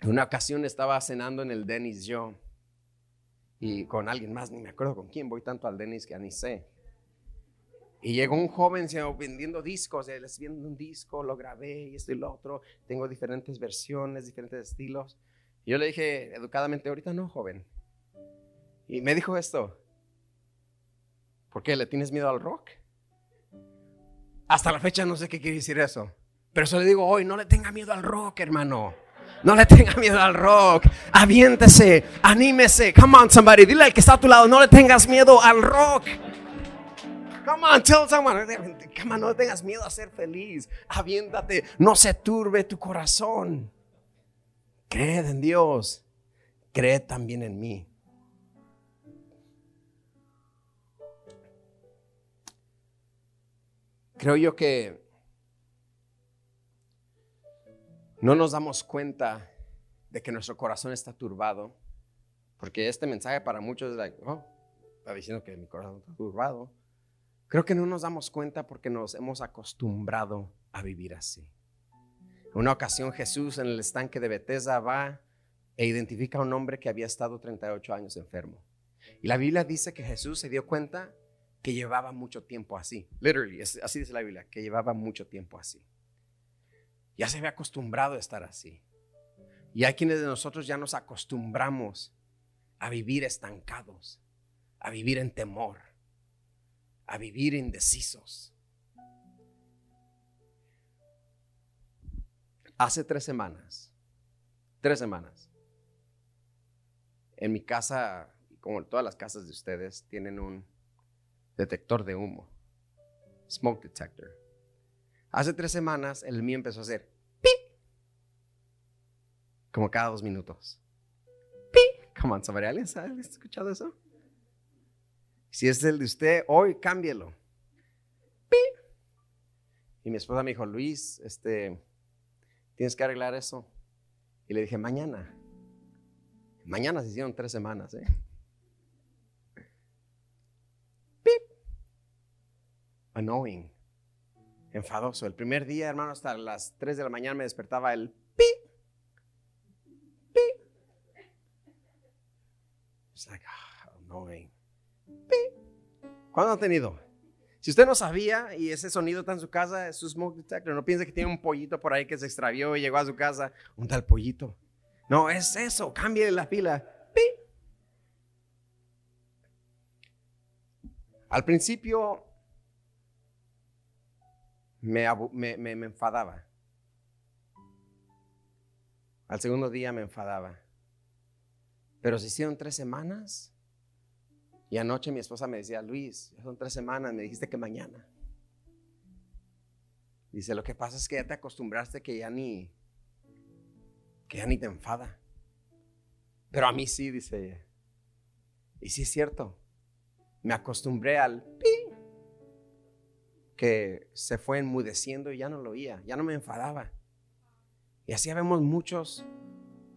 En una ocasión estaba cenando en el Denis yo y con alguien más, ni me acuerdo con quién, voy tanto al Denis que ni sé. Y llegó un joven vendiendo discos, les viendo un disco, lo grabé y esto y lo otro. Tengo diferentes versiones, diferentes estilos. Y yo le dije educadamente, ahorita no, joven. Y me dijo esto, ¿por qué le tienes miedo al rock? Hasta la fecha no sé qué quiere decir eso. Pero eso le digo hoy, no le tenga miedo al rock, hermano. No le tenga miedo al rock. Aviéntese, anímese. Come on, somebody. Dile al que está a tu lado, no le tengas miedo al rock. Come on, tell someone. Come on, no tengas miedo a ser feliz. Aviéntate, no se turbe tu corazón. Creed en Dios. Creed también en mí. Creo yo que no nos damos cuenta de que nuestro corazón está turbado, porque este mensaje para muchos es like, oh, está diciendo que mi corazón está turbado. Creo que no nos damos cuenta porque nos hemos acostumbrado a vivir así. En una ocasión Jesús en el estanque de Bethesda va e identifica a un hombre que había estado 38 años enfermo. Y la Biblia dice que Jesús se dio cuenta que llevaba mucho tiempo así. Literally, así dice la Biblia, que llevaba mucho tiempo así. Ya se había acostumbrado a estar así. Y hay quienes de nosotros ya nos acostumbramos a vivir estancados, a vivir en temor a vivir indecisos. Hace tres semanas, tres semanas, en mi casa, como en todas las casas de ustedes, tienen un detector de humo, smoke detector. Hace tres semanas el mío empezó a hacer pip, Como cada dos minutos. ¡Pi! Come on, somebody. ¿Alguien ha escuchado eso? Si es el de usted, hoy cámbielo. ¡Pi! Y mi esposa me dijo, Luis, este, tienes que arreglar eso. Y le dije, mañana. Mañana se hicieron tres semanas, ¿eh? ¡Pip! Annoying. Enfadoso. El primer día, hermano, hasta las 3 de la mañana me despertaba el pi. Pi. It's like, ah, annoying. ¿Cuándo ha tenido? Si usted no sabía y ese sonido está en su casa, es su smoke detector. No piense que tiene un pollito por ahí que se extravió y llegó a su casa. Un tal pollito. No, es eso. Cambie la pila. ¡Pi! Al principio me, me, me enfadaba. Al segundo día me enfadaba. Pero se hicieron tres semanas y anoche mi esposa me decía, Luis, son tres semanas, me dijiste que mañana. Dice, lo que pasa es que ya te acostumbraste que ya ni, que ya ni te enfada. Pero a mí sí, dice ella. Y sí es cierto. Me acostumbré al pi, que se fue enmudeciendo y ya no lo oía, ya no me enfadaba. Y así vemos muchos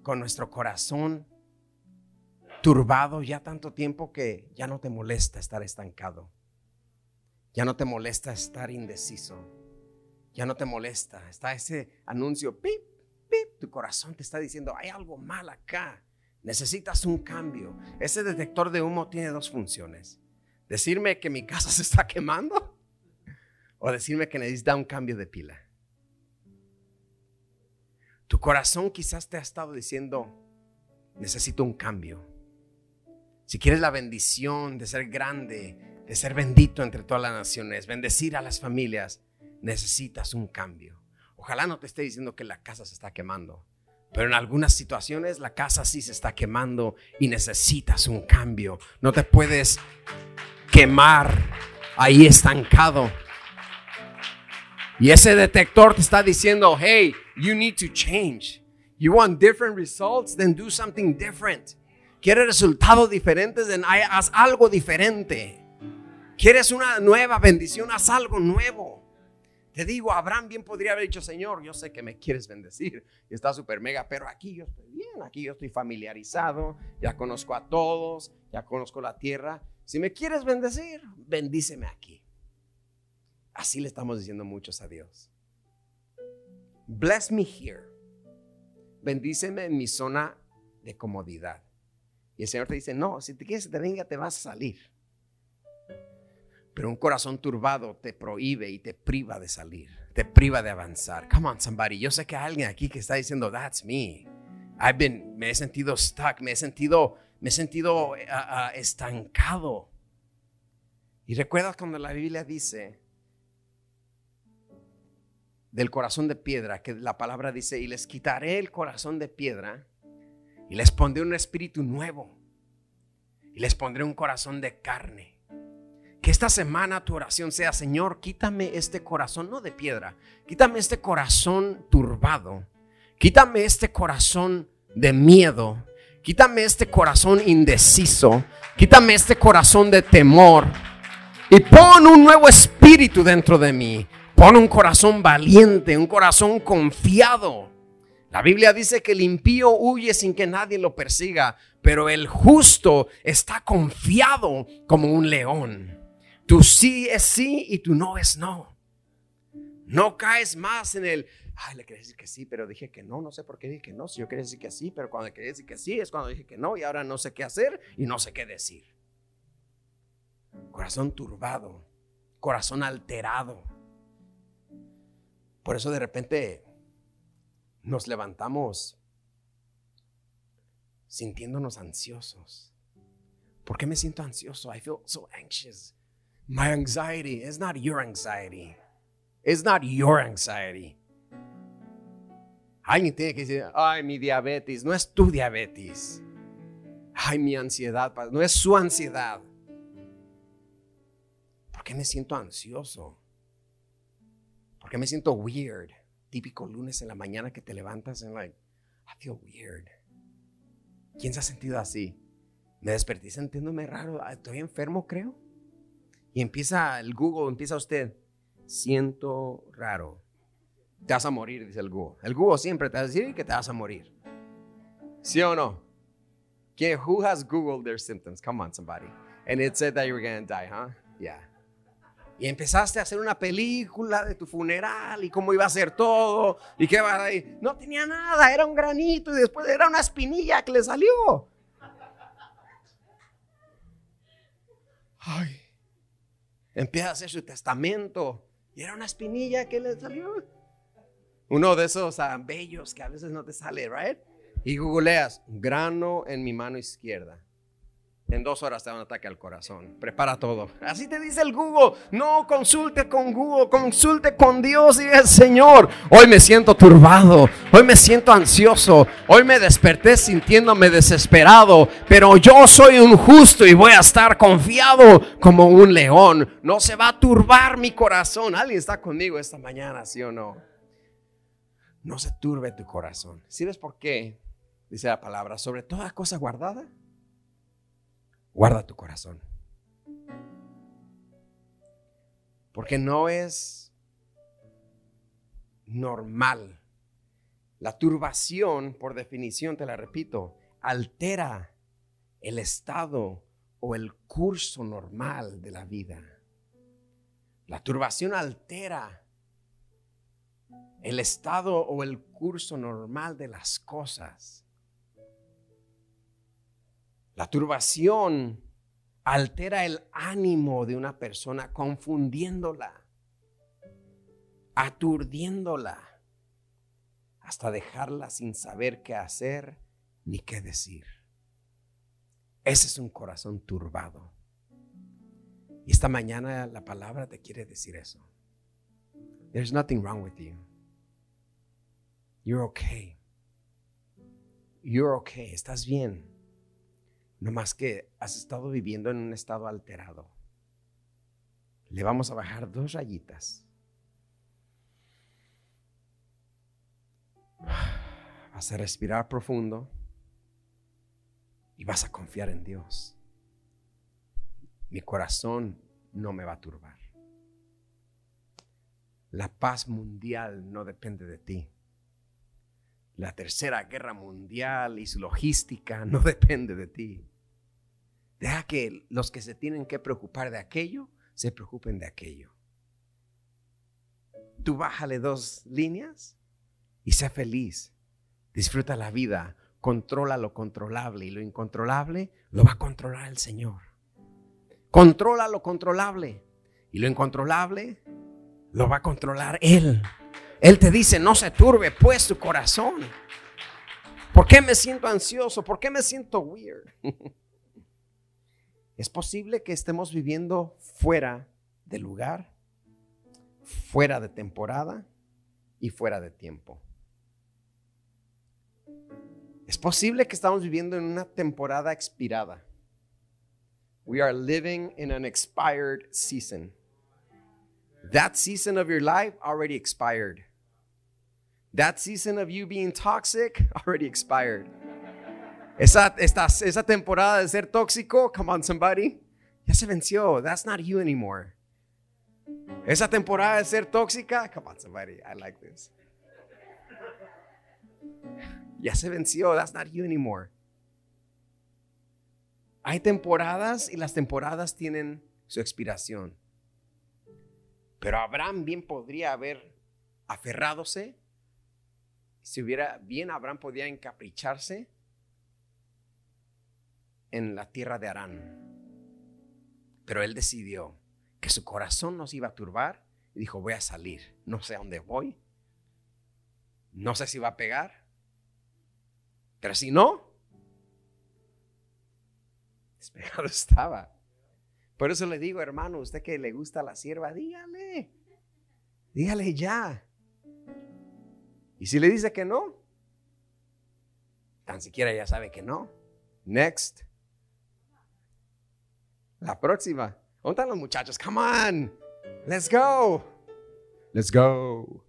con nuestro corazón turbado ya tanto tiempo que ya no te molesta estar estancado. Ya no te molesta estar indeciso. Ya no te molesta. Está ese anuncio, pip, pip, tu corazón te está diciendo, hay algo mal acá. Necesitas un cambio. Ese detector de humo tiene dos funciones. Decirme que mi casa [LAUGHS] se está quemando o decirme que necesita un cambio de pila. Tu corazón quizás te ha estado diciendo, necesito un cambio. Si quieres la bendición de ser grande, de ser bendito entre todas las naciones, bendecir a las familias, necesitas un cambio. Ojalá no te esté diciendo que la casa se está quemando, pero en algunas situaciones la casa sí se está quemando y necesitas un cambio. No te puedes quemar ahí estancado. Y ese detector te está diciendo, hey, you need to change. You want different results? Then do something different. ¿Quieres resultados diferentes? Haz algo diferente. ¿Quieres una nueva bendición? Haz algo nuevo. Te digo, Abraham bien podría haber dicho, Señor, yo sé que me quieres bendecir y está súper mega, pero aquí yo estoy bien, aquí yo estoy familiarizado, ya conozco a todos, ya conozco la tierra. Si me quieres bendecir, bendíceme aquí. Así le estamos diciendo muchos a Dios. Bless me here. Bendíceme en mi zona de comodidad. El Señor te dice, no, si te quieres te venga, te vas a salir. Pero un corazón turbado te prohíbe y te priva de salir, te priva de avanzar. Come on, somebody. Yo sé que hay alguien aquí que está diciendo, that's me. I've been, me he sentido stuck, me he sentido, me he sentido eh, estancado. Y recuerdas cuando la Biblia dice del corazón de piedra, que la palabra dice, y les quitaré el corazón de piedra y les pondré un espíritu nuevo. Y les pondré un corazón de carne. Que esta semana tu oración sea, Señor, quítame este corazón, no de piedra, quítame este corazón turbado. Quítame este corazón de miedo. Quítame este corazón indeciso. Quítame este corazón de temor. Y pon un nuevo espíritu dentro de mí. Pon un corazón valiente, un corazón confiado la Biblia dice que el impío huye sin que nadie lo persiga, pero el justo está confiado como un león. Tu sí es sí y tu no es no. No caes más en el, ay, le quería decir que sí, pero dije que no, no sé por qué dije que no. Si yo quería decir que sí, pero cuando quería decir que sí es cuando dije que no y ahora no sé qué hacer y no sé qué decir. Corazón turbado, corazón alterado. Por eso de repente nos levantamos sintiéndonos ansiosos. ¿Por qué me siento ansioso? I feel so anxious. My anxiety is not your anxiety. It's not your anxiety. Alguien tiene que decir, ay, mi diabetes, no es tu diabetes. Ay, mi ansiedad, no es su ansiedad. ¿Por qué me siento ansioso? ¿Por qué me siento weird? Típico lunes en la mañana que te levantas en like, I feel weird. ¿Quién se ha sentido así? Me desperté sintiéndome raro. Ah, Estoy enfermo, creo. Y empieza el Google, empieza usted. Siento raro. Te vas a morir, dice el Google. El Google siempre te va a decir que te vas a morir. ¿Sí o no? ¿Quién, who has Googled their symptoms? Come on, somebody. And it said that you were going to die, huh? Yeah. Y empezaste a hacer una película de tu funeral y cómo iba a ser todo y qué va ahí. No tenía nada, era un granito y después era una espinilla que le salió. Ay. Empieza a hacer su testamento y era una espinilla que le salió. Uno de esos ah, bellos que a veces no te sale, right? Y googleas grano en mi mano izquierda. En dos horas te da un ataque al corazón. Prepara todo. Así te dice el Google. No consulte con Google, consulte con Dios y el Señor. Hoy me siento turbado. Hoy me siento ansioso. Hoy me desperté sintiéndome desesperado. Pero yo soy un justo y voy a estar confiado como un león. No se va a turbar mi corazón. ¿Alguien está conmigo esta mañana, sí o no? No se turbe tu corazón. ¿Sí ves por qué? Dice la palabra, sobre toda cosa guardada guarda tu corazón. Porque no es normal. La turbación, por definición, te la repito, altera el estado o el curso normal de la vida. La turbación altera el estado o el curso normal de las cosas. La turbación altera el ánimo de una persona confundiéndola, aturdiéndola, hasta dejarla sin saber qué hacer ni qué decir. Ese es un corazón turbado. Y esta mañana la palabra te quiere decir eso. There's nothing wrong with you. You're okay. You're okay. Estás bien. No más que has estado viviendo en un estado alterado. Le vamos a bajar dos rayitas. Vas a respirar profundo y vas a confiar en Dios. Mi corazón no me va a turbar. La paz mundial no depende de ti. La tercera guerra mundial y su logística no [LAUGHS] depende de ti. Deja que los que se tienen que preocupar de aquello, se preocupen de aquello. Tú bájale dos líneas y sé feliz. Disfruta la vida. Controla lo controlable y lo incontrolable lo va a controlar el Señor. Controla lo controlable y lo incontrolable lo va a controlar Él. Él te dice, no se turbe pues tu corazón. ¿Por qué me siento ansioso? ¿Por qué me siento weird? [LAUGHS] Es posible que estemos viviendo fuera de lugar, fuera de temporada y fuera de tiempo. Es posible que estamos viviendo en una temporada expirada. We are living in an expired season. That season of your life already expired. That season of you being toxic [LAUGHS] already expired. Esa, esa temporada de ser tóxico, come on somebody, ya se venció. That's not you anymore. Esa temporada de ser tóxica, come on somebody, I like this. Ya se venció. That's not you anymore. Hay temporadas y las temporadas tienen su expiración. Pero Abraham bien podría haber aferradose. Si hubiera bien, Abraham podía encapricharse en la tierra de Arán. Pero él decidió que su corazón nos iba a turbar y dijo, voy a salir. No sé a dónde voy. No sé si va a pegar. Pero si no, [LAUGHS] despegado estaba. Por eso le digo, hermano, usted que le gusta la sierva, dígale. Dígale ya. Y si le dice que no, tan siquiera ya sabe que no. Next. La próxima. ¿Dónde están los muchachos? Come on. Let's go. Let's go.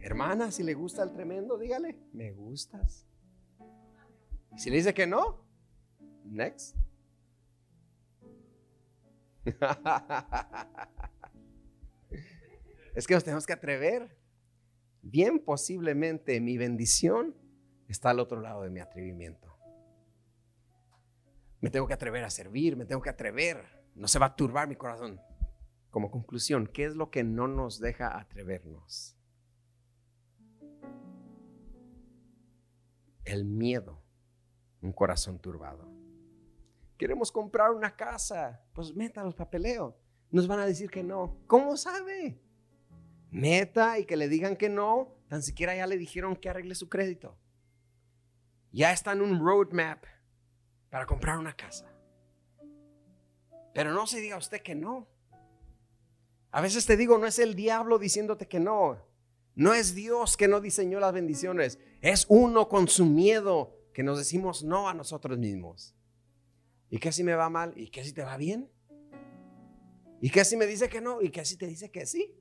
Hermana, si le gusta el tremendo, dígale, me gustas. Y si le dice que no, next. [LAUGHS] es que nos tenemos que atrever. Bien posiblemente mi bendición está al otro lado de mi atrevimiento. Me tengo que atrever a servir, me tengo que atrever. No se va a turbar mi corazón. Como conclusión, ¿qué es lo que no nos deja atrevernos? El miedo, un corazón turbado. Queremos comprar una casa, pues meta los papeleos. Nos van a decir que no. ¿Cómo sabe? Meta y que le digan que no, tan siquiera ya le dijeron que arregle su crédito. Ya está en un roadmap para comprar una casa. Pero no se diga usted que no. A veces te digo, no es el diablo diciéndote que no. No es Dios que no diseñó las bendiciones. Es uno con su miedo que nos decimos no a nosotros mismos. ¿Y qué si me va mal? ¿Y qué si te va bien? ¿Y qué si me dice que no? ¿Y qué si te dice que sí?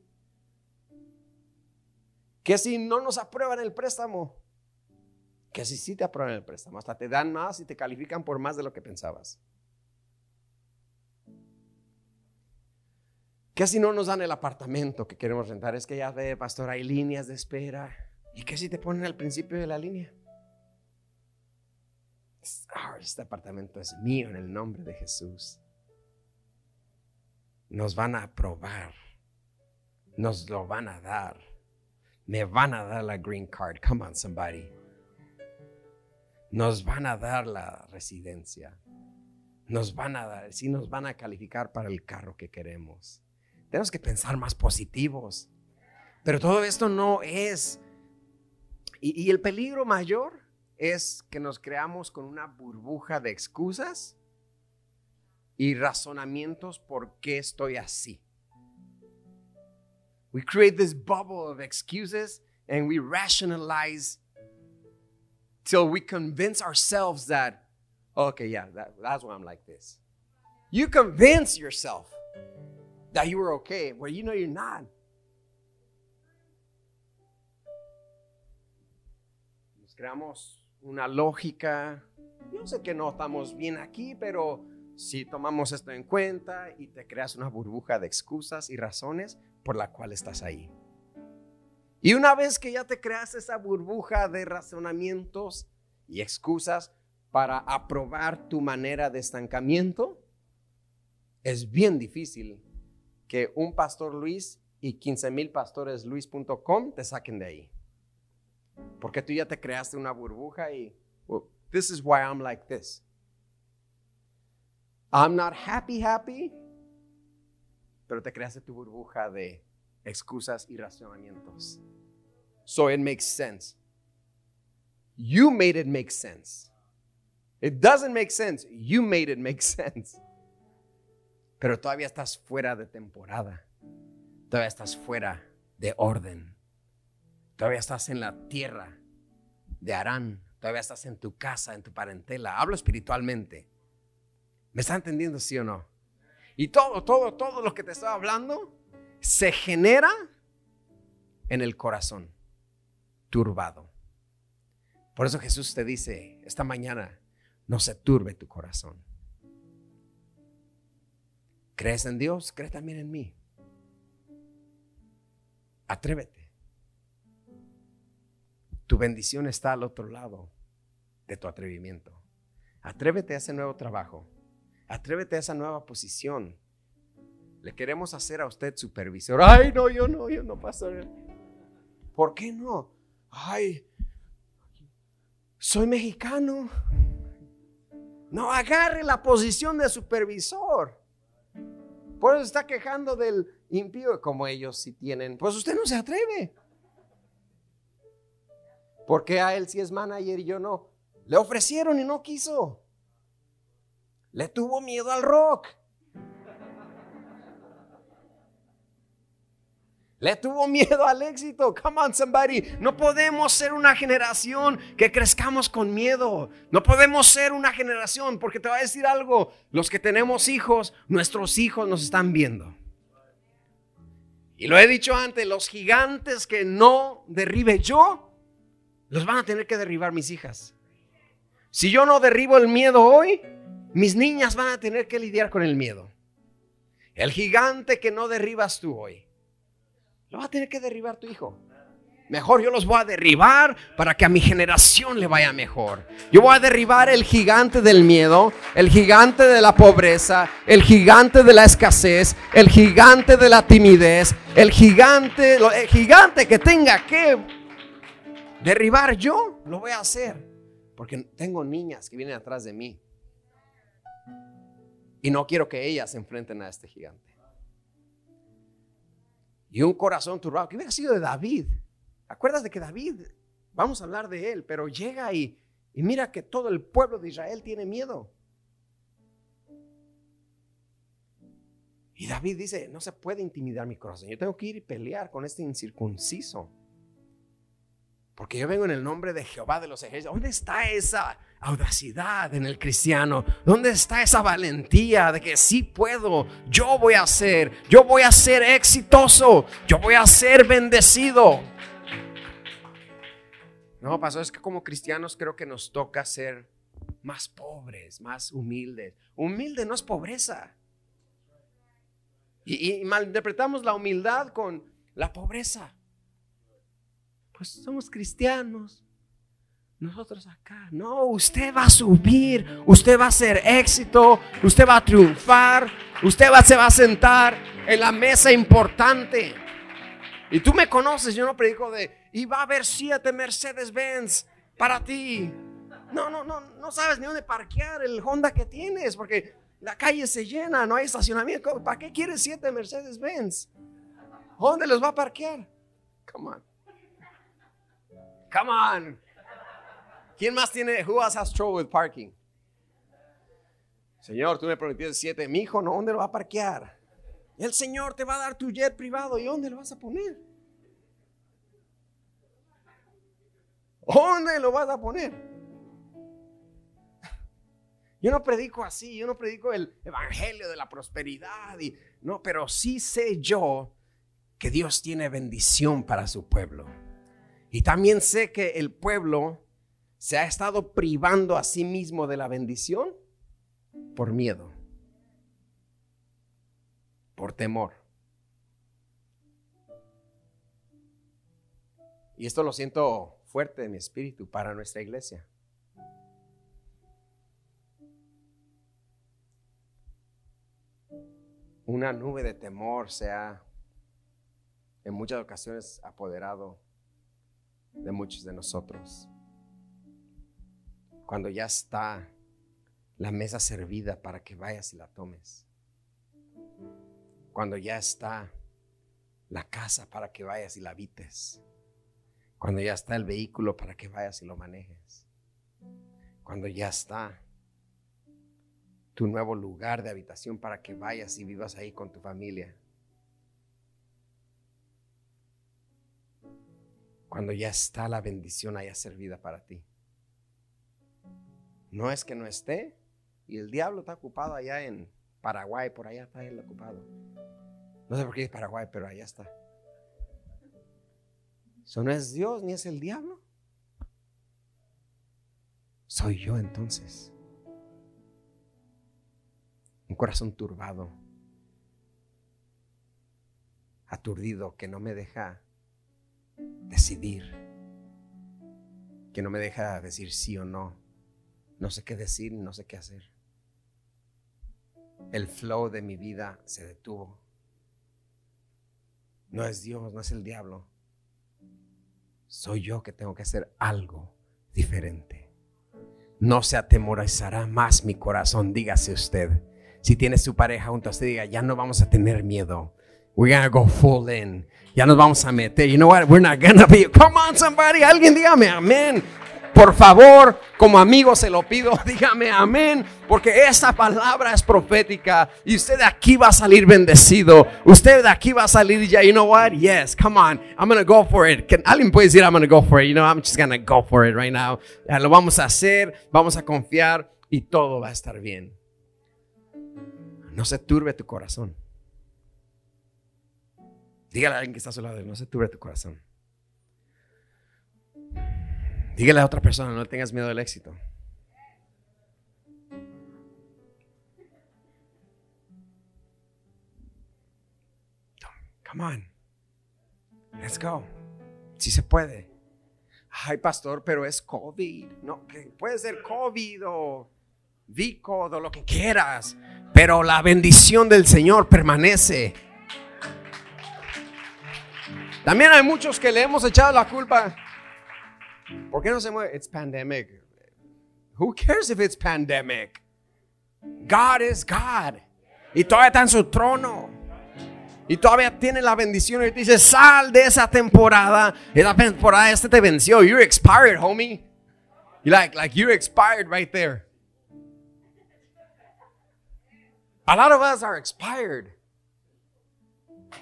¿Qué si no nos aprueban el préstamo? ¿Qué si sí te aprueban el préstamo? Hasta te dan más y te califican por más de lo que pensabas. ¿Qué si no nos dan el apartamento que queremos rentar? Es que ya ve, pastor, hay líneas de espera. ¿Y qué si te ponen al principio de la línea? Ah, este apartamento es mío en el nombre de Jesús. Nos van a aprobar. Nos lo van a dar. Me van a dar la green card. Come on, somebody. Nos van a dar la residencia. Nos van a dar, sí, nos van a calificar para el carro que queremos. Tenemos que pensar más positivos. Pero todo esto no es. Y, el peligro mayor es que nos creamos con una burbuja de excusas y razonamientos por qué estoy así. We create this bubble of excuses and we rationalize till we convince ourselves that, okay, yeah, that, that's why I'm like this. You convince yourself that you were okay, where you know you're not. Nos creamos una lógica. Yo sé que no estamos bien aquí, pero si tomamos esto en cuenta y te creas una burbuja de excusas y razones por la cual estás ahí. Y una vez que ya te creas esa burbuja de razonamientos y excusas para aprobar tu manera de estancamiento, es bien difícil que un pastor Luis y 15 mil pastores Luis.com te saquen de ahí. Porque tú ya te creaste una burbuja y, this is why I'm like this. I'm not happy, happy, pero te creaste tu burbuja de excusas y racionamientos. So it makes sense. You made it make sense. It doesn't make sense. You made it make [LAUGHS] sense. Pero todavía estás fuera de temporada. Todavía estás fuera de orden. Todavía estás en la tierra de Arán. Todavía estás en tu casa, en tu parentela. Hablo espiritualmente. ¿Me está entendiendo, sí o no? Y todo, todo, todo lo que te estaba hablando se genera en el corazón, turbado. Por eso Jesús te dice esta mañana, no se turbe tu corazón. ¿Crees en Dios? Cree también en mí. Atrévete. Tu bendición está al otro lado de tu atrevimiento. Atrévete a ese nuevo trabajo. Atrévete a esa nueva posición. Le queremos hacer a usted supervisor. Ay, no, yo no, yo no, pastor. ¿Por qué no? Ay, soy mexicano. No agarre la posición de supervisor. Por eso está quejando del impío, como ellos sí tienen. Pues usted no se atreve. ¿Por qué a él sí es manager y yo no? Le ofrecieron y no quiso. Le tuvo miedo al rock. Le tuvo miedo al éxito. Come on, somebody. No podemos ser una generación que crezcamos con miedo. No podemos ser una generación, porque te va a decir algo. Los que tenemos hijos, nuestros hijos nos están viendo. Y lo he dicho antes, los gigantes que no derribe yo, los van a tener que derribar mis hijas. Si yo no derribo el miedo hoy, mis niñas van a tener que lidiar con el miedo. El gigante que no derribas tú hoy, lo va a tener que derribar tu hijo. Mejor yo los voy a derribar para que a mi generación le vaya mejor. Yo voy a derribar el gigante del miedo, el gigante de la pobreza, el gigante de la escasez, el gigante de la timidez, el gigante, el gigante que tenga que derribar yo, lo voy a hacer. Porque tengo niñas que vienen atrás de mí. Y no quiero que ellas se enfrenten a este gigante. Y un corazón turbado, que hubiera sido de David ¿Acuerdas de que David, vamos a hablar de él, pero llega y, y mira que todo el pueblo de Israel tiene miedo? Y David dice, no se puede intimidar mi corazón, yo tengo que ir y pelear con este incircunciso. Porque yo vengo en el nombre de Jehová de los ejércitos. ¿Dónde está esa audacidad en el cristiano? ¿Dónde está esa valentía de que sí puedo? Yo voy a ser, yo voy a ser exitoso, yo voy a ser bendecido. No, pasó, es que como cristianos creo que nos toca ser más pobres, más humildes. Humilde no es pobreza. Y, y malinterpretamos la humildad con la pobreza. Pues somos cristianos. Nosotros acá. No, usted va a subir, usted va a ser éxito, usted va a triunfar, usted se va a sentar en la mesa importante. Y tú me conoces, yo no predico de y va a haber siete Mercedes-Benz para ti. No, no, no, no sabes ni dónde parquear el Honda que tienes porque la calle se llena, no hay estacionamiento. ¿Para qué quieres siete Mercedes-Benz? ¿Dónde los va a parquear? Come on. Come on. ¿Quién más tiene? Who else has trouble with parking? Señor, tú me prometiste siete. Mi hijo, ¿no? ¿Dónde lo va a parquear? El Señor te va a dar tu jet privado. ¿Y dónde lo vas a poner? ¿Dónde lo vas a poner? Yo no predico así, yo no predico el evangelio de la prosperidad y no, pero sí sé yo que Dios tiene bendición para su pueblo. Y también sé que el pueblo se ha estado privando a sí mismo de la bendición por miedo, por temor. Y esto lo siento fuerte de mi espíritu para nuestra iglesia. Una nube de temor se ha en muchas ocasiones apoderado de muchos de nosotros. Cuando ya está la mesa servida para que vayas y la tomes. Cuando ya está la casa para que vayas y la habites. Cuando ya está el vehículo para que vayas y lo manejes. Cuando ya está tu nuevo lugar de habitación para que vayas y vivas ahí con tu familia. Cuando ya está la bendición allá servida para ti. No es que no esté y el diablo está ocupado allá en Paraguay, por allá está él ocupado. No sé por qué es Paraguay, pero allá está. Eso no es Dios ni es el diablo. Soy yo entonces. Un corazón turbado, aturdido, que no me deja decidir, que no me deja decir sí o no. No sé qué decir, no sé qué hacer. El flow de mi vida se detuvo. No es Dios, no es el diablo soy yo que tengo que hacer algo diferente. No se atemorizará más mi corazón, dígase usted. Si tiene su pareja junto a usted, diga, ya no vamos a tener miedo. We're gonna go full in. Ya nos vamos a meter. You know what? We're not gonna be. Come on, somebody. Alguien dígame amén. Por favor, como amigo se lo pido, [LAUGHS] dígame amén, porque esa palabra es profética y usted de aquí va a salir bendecido. Usted de aquí va a salir ya, you know what? Yes, come on, I'm to go for it. alguien puede decir I'm to go for it? You know, I'm just to go for it right now. Ya lo vamos a hacer, vamos a confiar y todo va a estar bien. No se turbe tu corazón. Dígale a alguien que está a su lado, no se tuve tu corazón. Dígale a otra persona, no tengas miedo del éxito. Come on. Let's go. Si se puede. Ay, pastor, pero es COVID. No, puede ser COVID o Vico o lo que quieras. Pero la bendición del Señor permanece. También hay muchos que le hemos echado la culpa. ¿Por qué no se mueve? It's pandemic. Who cares if it's pandemic? God is God. Y todavía está en su trono. Y todavía tiene la bendición y te dice, sal de esa temporada. Esa temporada este te venció. You're expired, homie. You like, like you're expired right there. A lot of us are expired.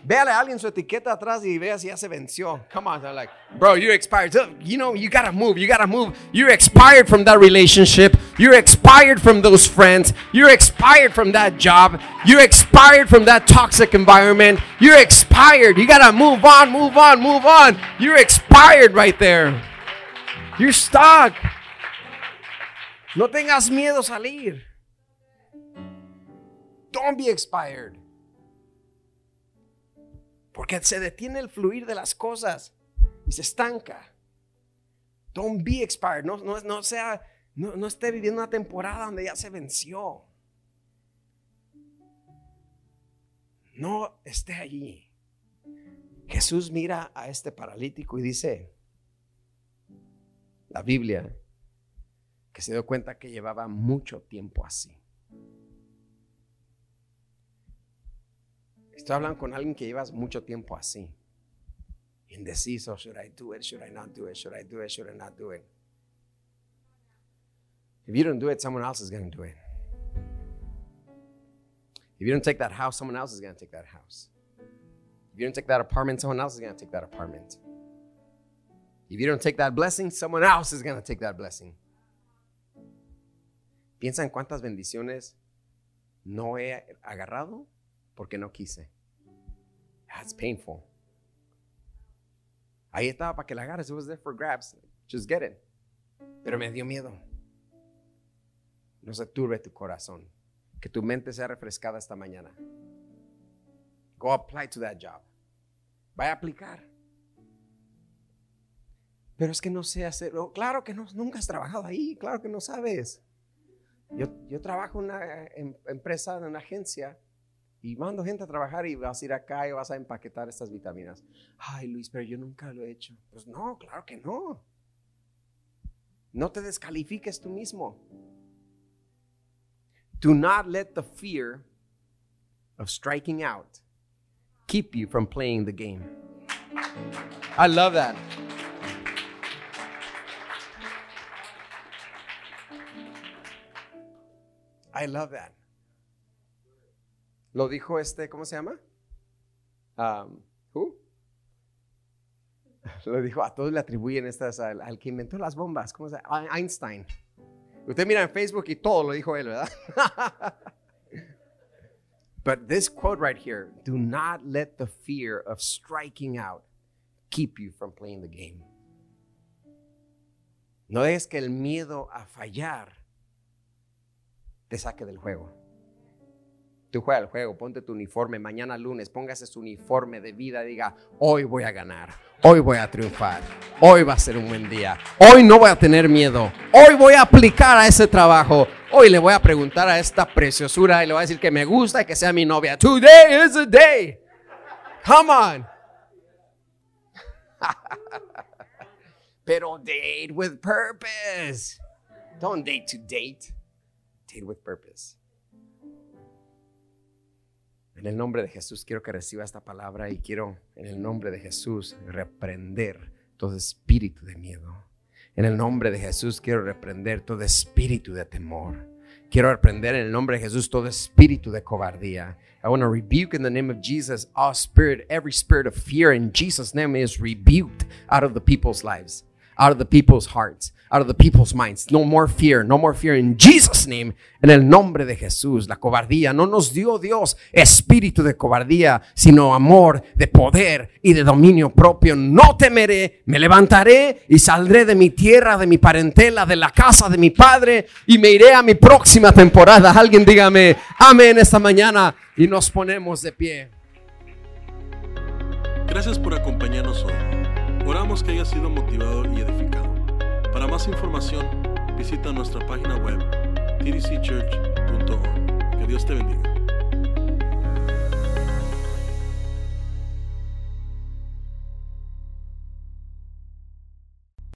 Véale a alguien su etiqueta atrás y vea si ya se venció. Come on, they're like, bro, you're expired. You know, you gotta move. You gotta move. You're expired from that relationship. You're expired from those friends. You're expired from that job. You're expired from that toxic environment. You're expired. You gotta move on, move on, move on. You're expired right there. You're stuck. No tengas miedo salir. Don't be expired. Porque se detiene el fluir de las cosas y se estanca. Don't be expired. No, no, no sea, no, no esté viviendo una temporada donde ya se venció. No esté allí. Jesús mira a este paralítico y dice, la Biblia, que se dio cuenta que llevaba mucho tiempo así. Estoy hablando con alguien que llevas mucho tiempo así. Indeciso, should I do it? Should I not do it? Should I do it? Should I not do it? If you don't do it, someone else is going to do it. If you don't take that house, someone else is going to take that house. If you don't take that apartment, someone else is going to take that apartment. If you don't take that blessing, someone else is going to take that blessing. Piensa en cuántas bendiciones no he agarrado porque no quise. That's painful. Ahí estaba para que la agarres. It was there for grabs. Just get it. Pero me dio miedo. No se turbe tu corazón. Que tu mente sea refrescada esta mañana. Go apply to that job. Vaya a aplicar. Pero es que no sé hacerlo. Claro que no, nunca has trabajado ahí. Claro que no sabes. Yo, yo trabajo en una em, empresa, en una agencia y mando gente a trabajar y vas a ir acá y vas a empaquetar estas vitaminas. Ay, Luis, pero yo nunca lo he hecho. Pues no, claro que no. No te descalifiques tú mismo. Do not let the fear of striking out keep you from playing the game. I love that. I love that. Lo dijo este, ¿cómo se llama? Who? [LAUGHS] Lo dijo, a todos le atribuyen estas al, al, que inventó las bombas, ¿cómo se llama? Einstein. Usted mira en Facebook y todo lo dijo él, ¿verdad? [LAUGHS] But this quote right here, do not let the fear of striking out keep you from playing the game. No dejes que el miedo a fallar te saque del juego. Tú juega el juego, ponte tu uniforme, mañana lunes, póngase su uniforme de vida, diga, hoy voy a ganar, hoy voy a triunfar, hoy va a ser un buen día, hoy no voy a tener miedo, hoy voy a aplicar a ese trabajo, hoy le voy a preguntar a esta preciosura y le voy a decir que me gusta y que sea mi novia. Today is the day. Come on. [LAUGHS] Pero date with purpose. Don't date to date. Date with purpose. En el nombre de Jesús quiero que reciba esta palabra y quiero en el nombre de Jesús reprender todo espíritu de miedo. En el nombre de Jesús quiero reprender todo espíritu de temor. Quiero reprender en el nombre de Jesús todo espíritu de cobardía. I want to rebuke in the name of Jesus all spirit, every spirit of fear in Jesus' name is rebuked out of the people's lives. Out of the people's hearts, out of the people's minds. No more fear, no more fear in Jesus' name, en el nombre de Jesús. La cobardía no nos dio Dios espíritu de cobardía, sino amor, de poder y de dominio propio. No temeré, me levantaré y saldré de mi tierra, de mi parentela, de la casa de mi padre y me iré a mi próxima temporada. Alguien dígame amén esta mañana y nos ponemos de pie. Gracias por acompañarnos hoy. Oramos que haya sido motivado y edificado. Para más información, visita nuestra página web tdcchurch.org. Que Dios te bendiga.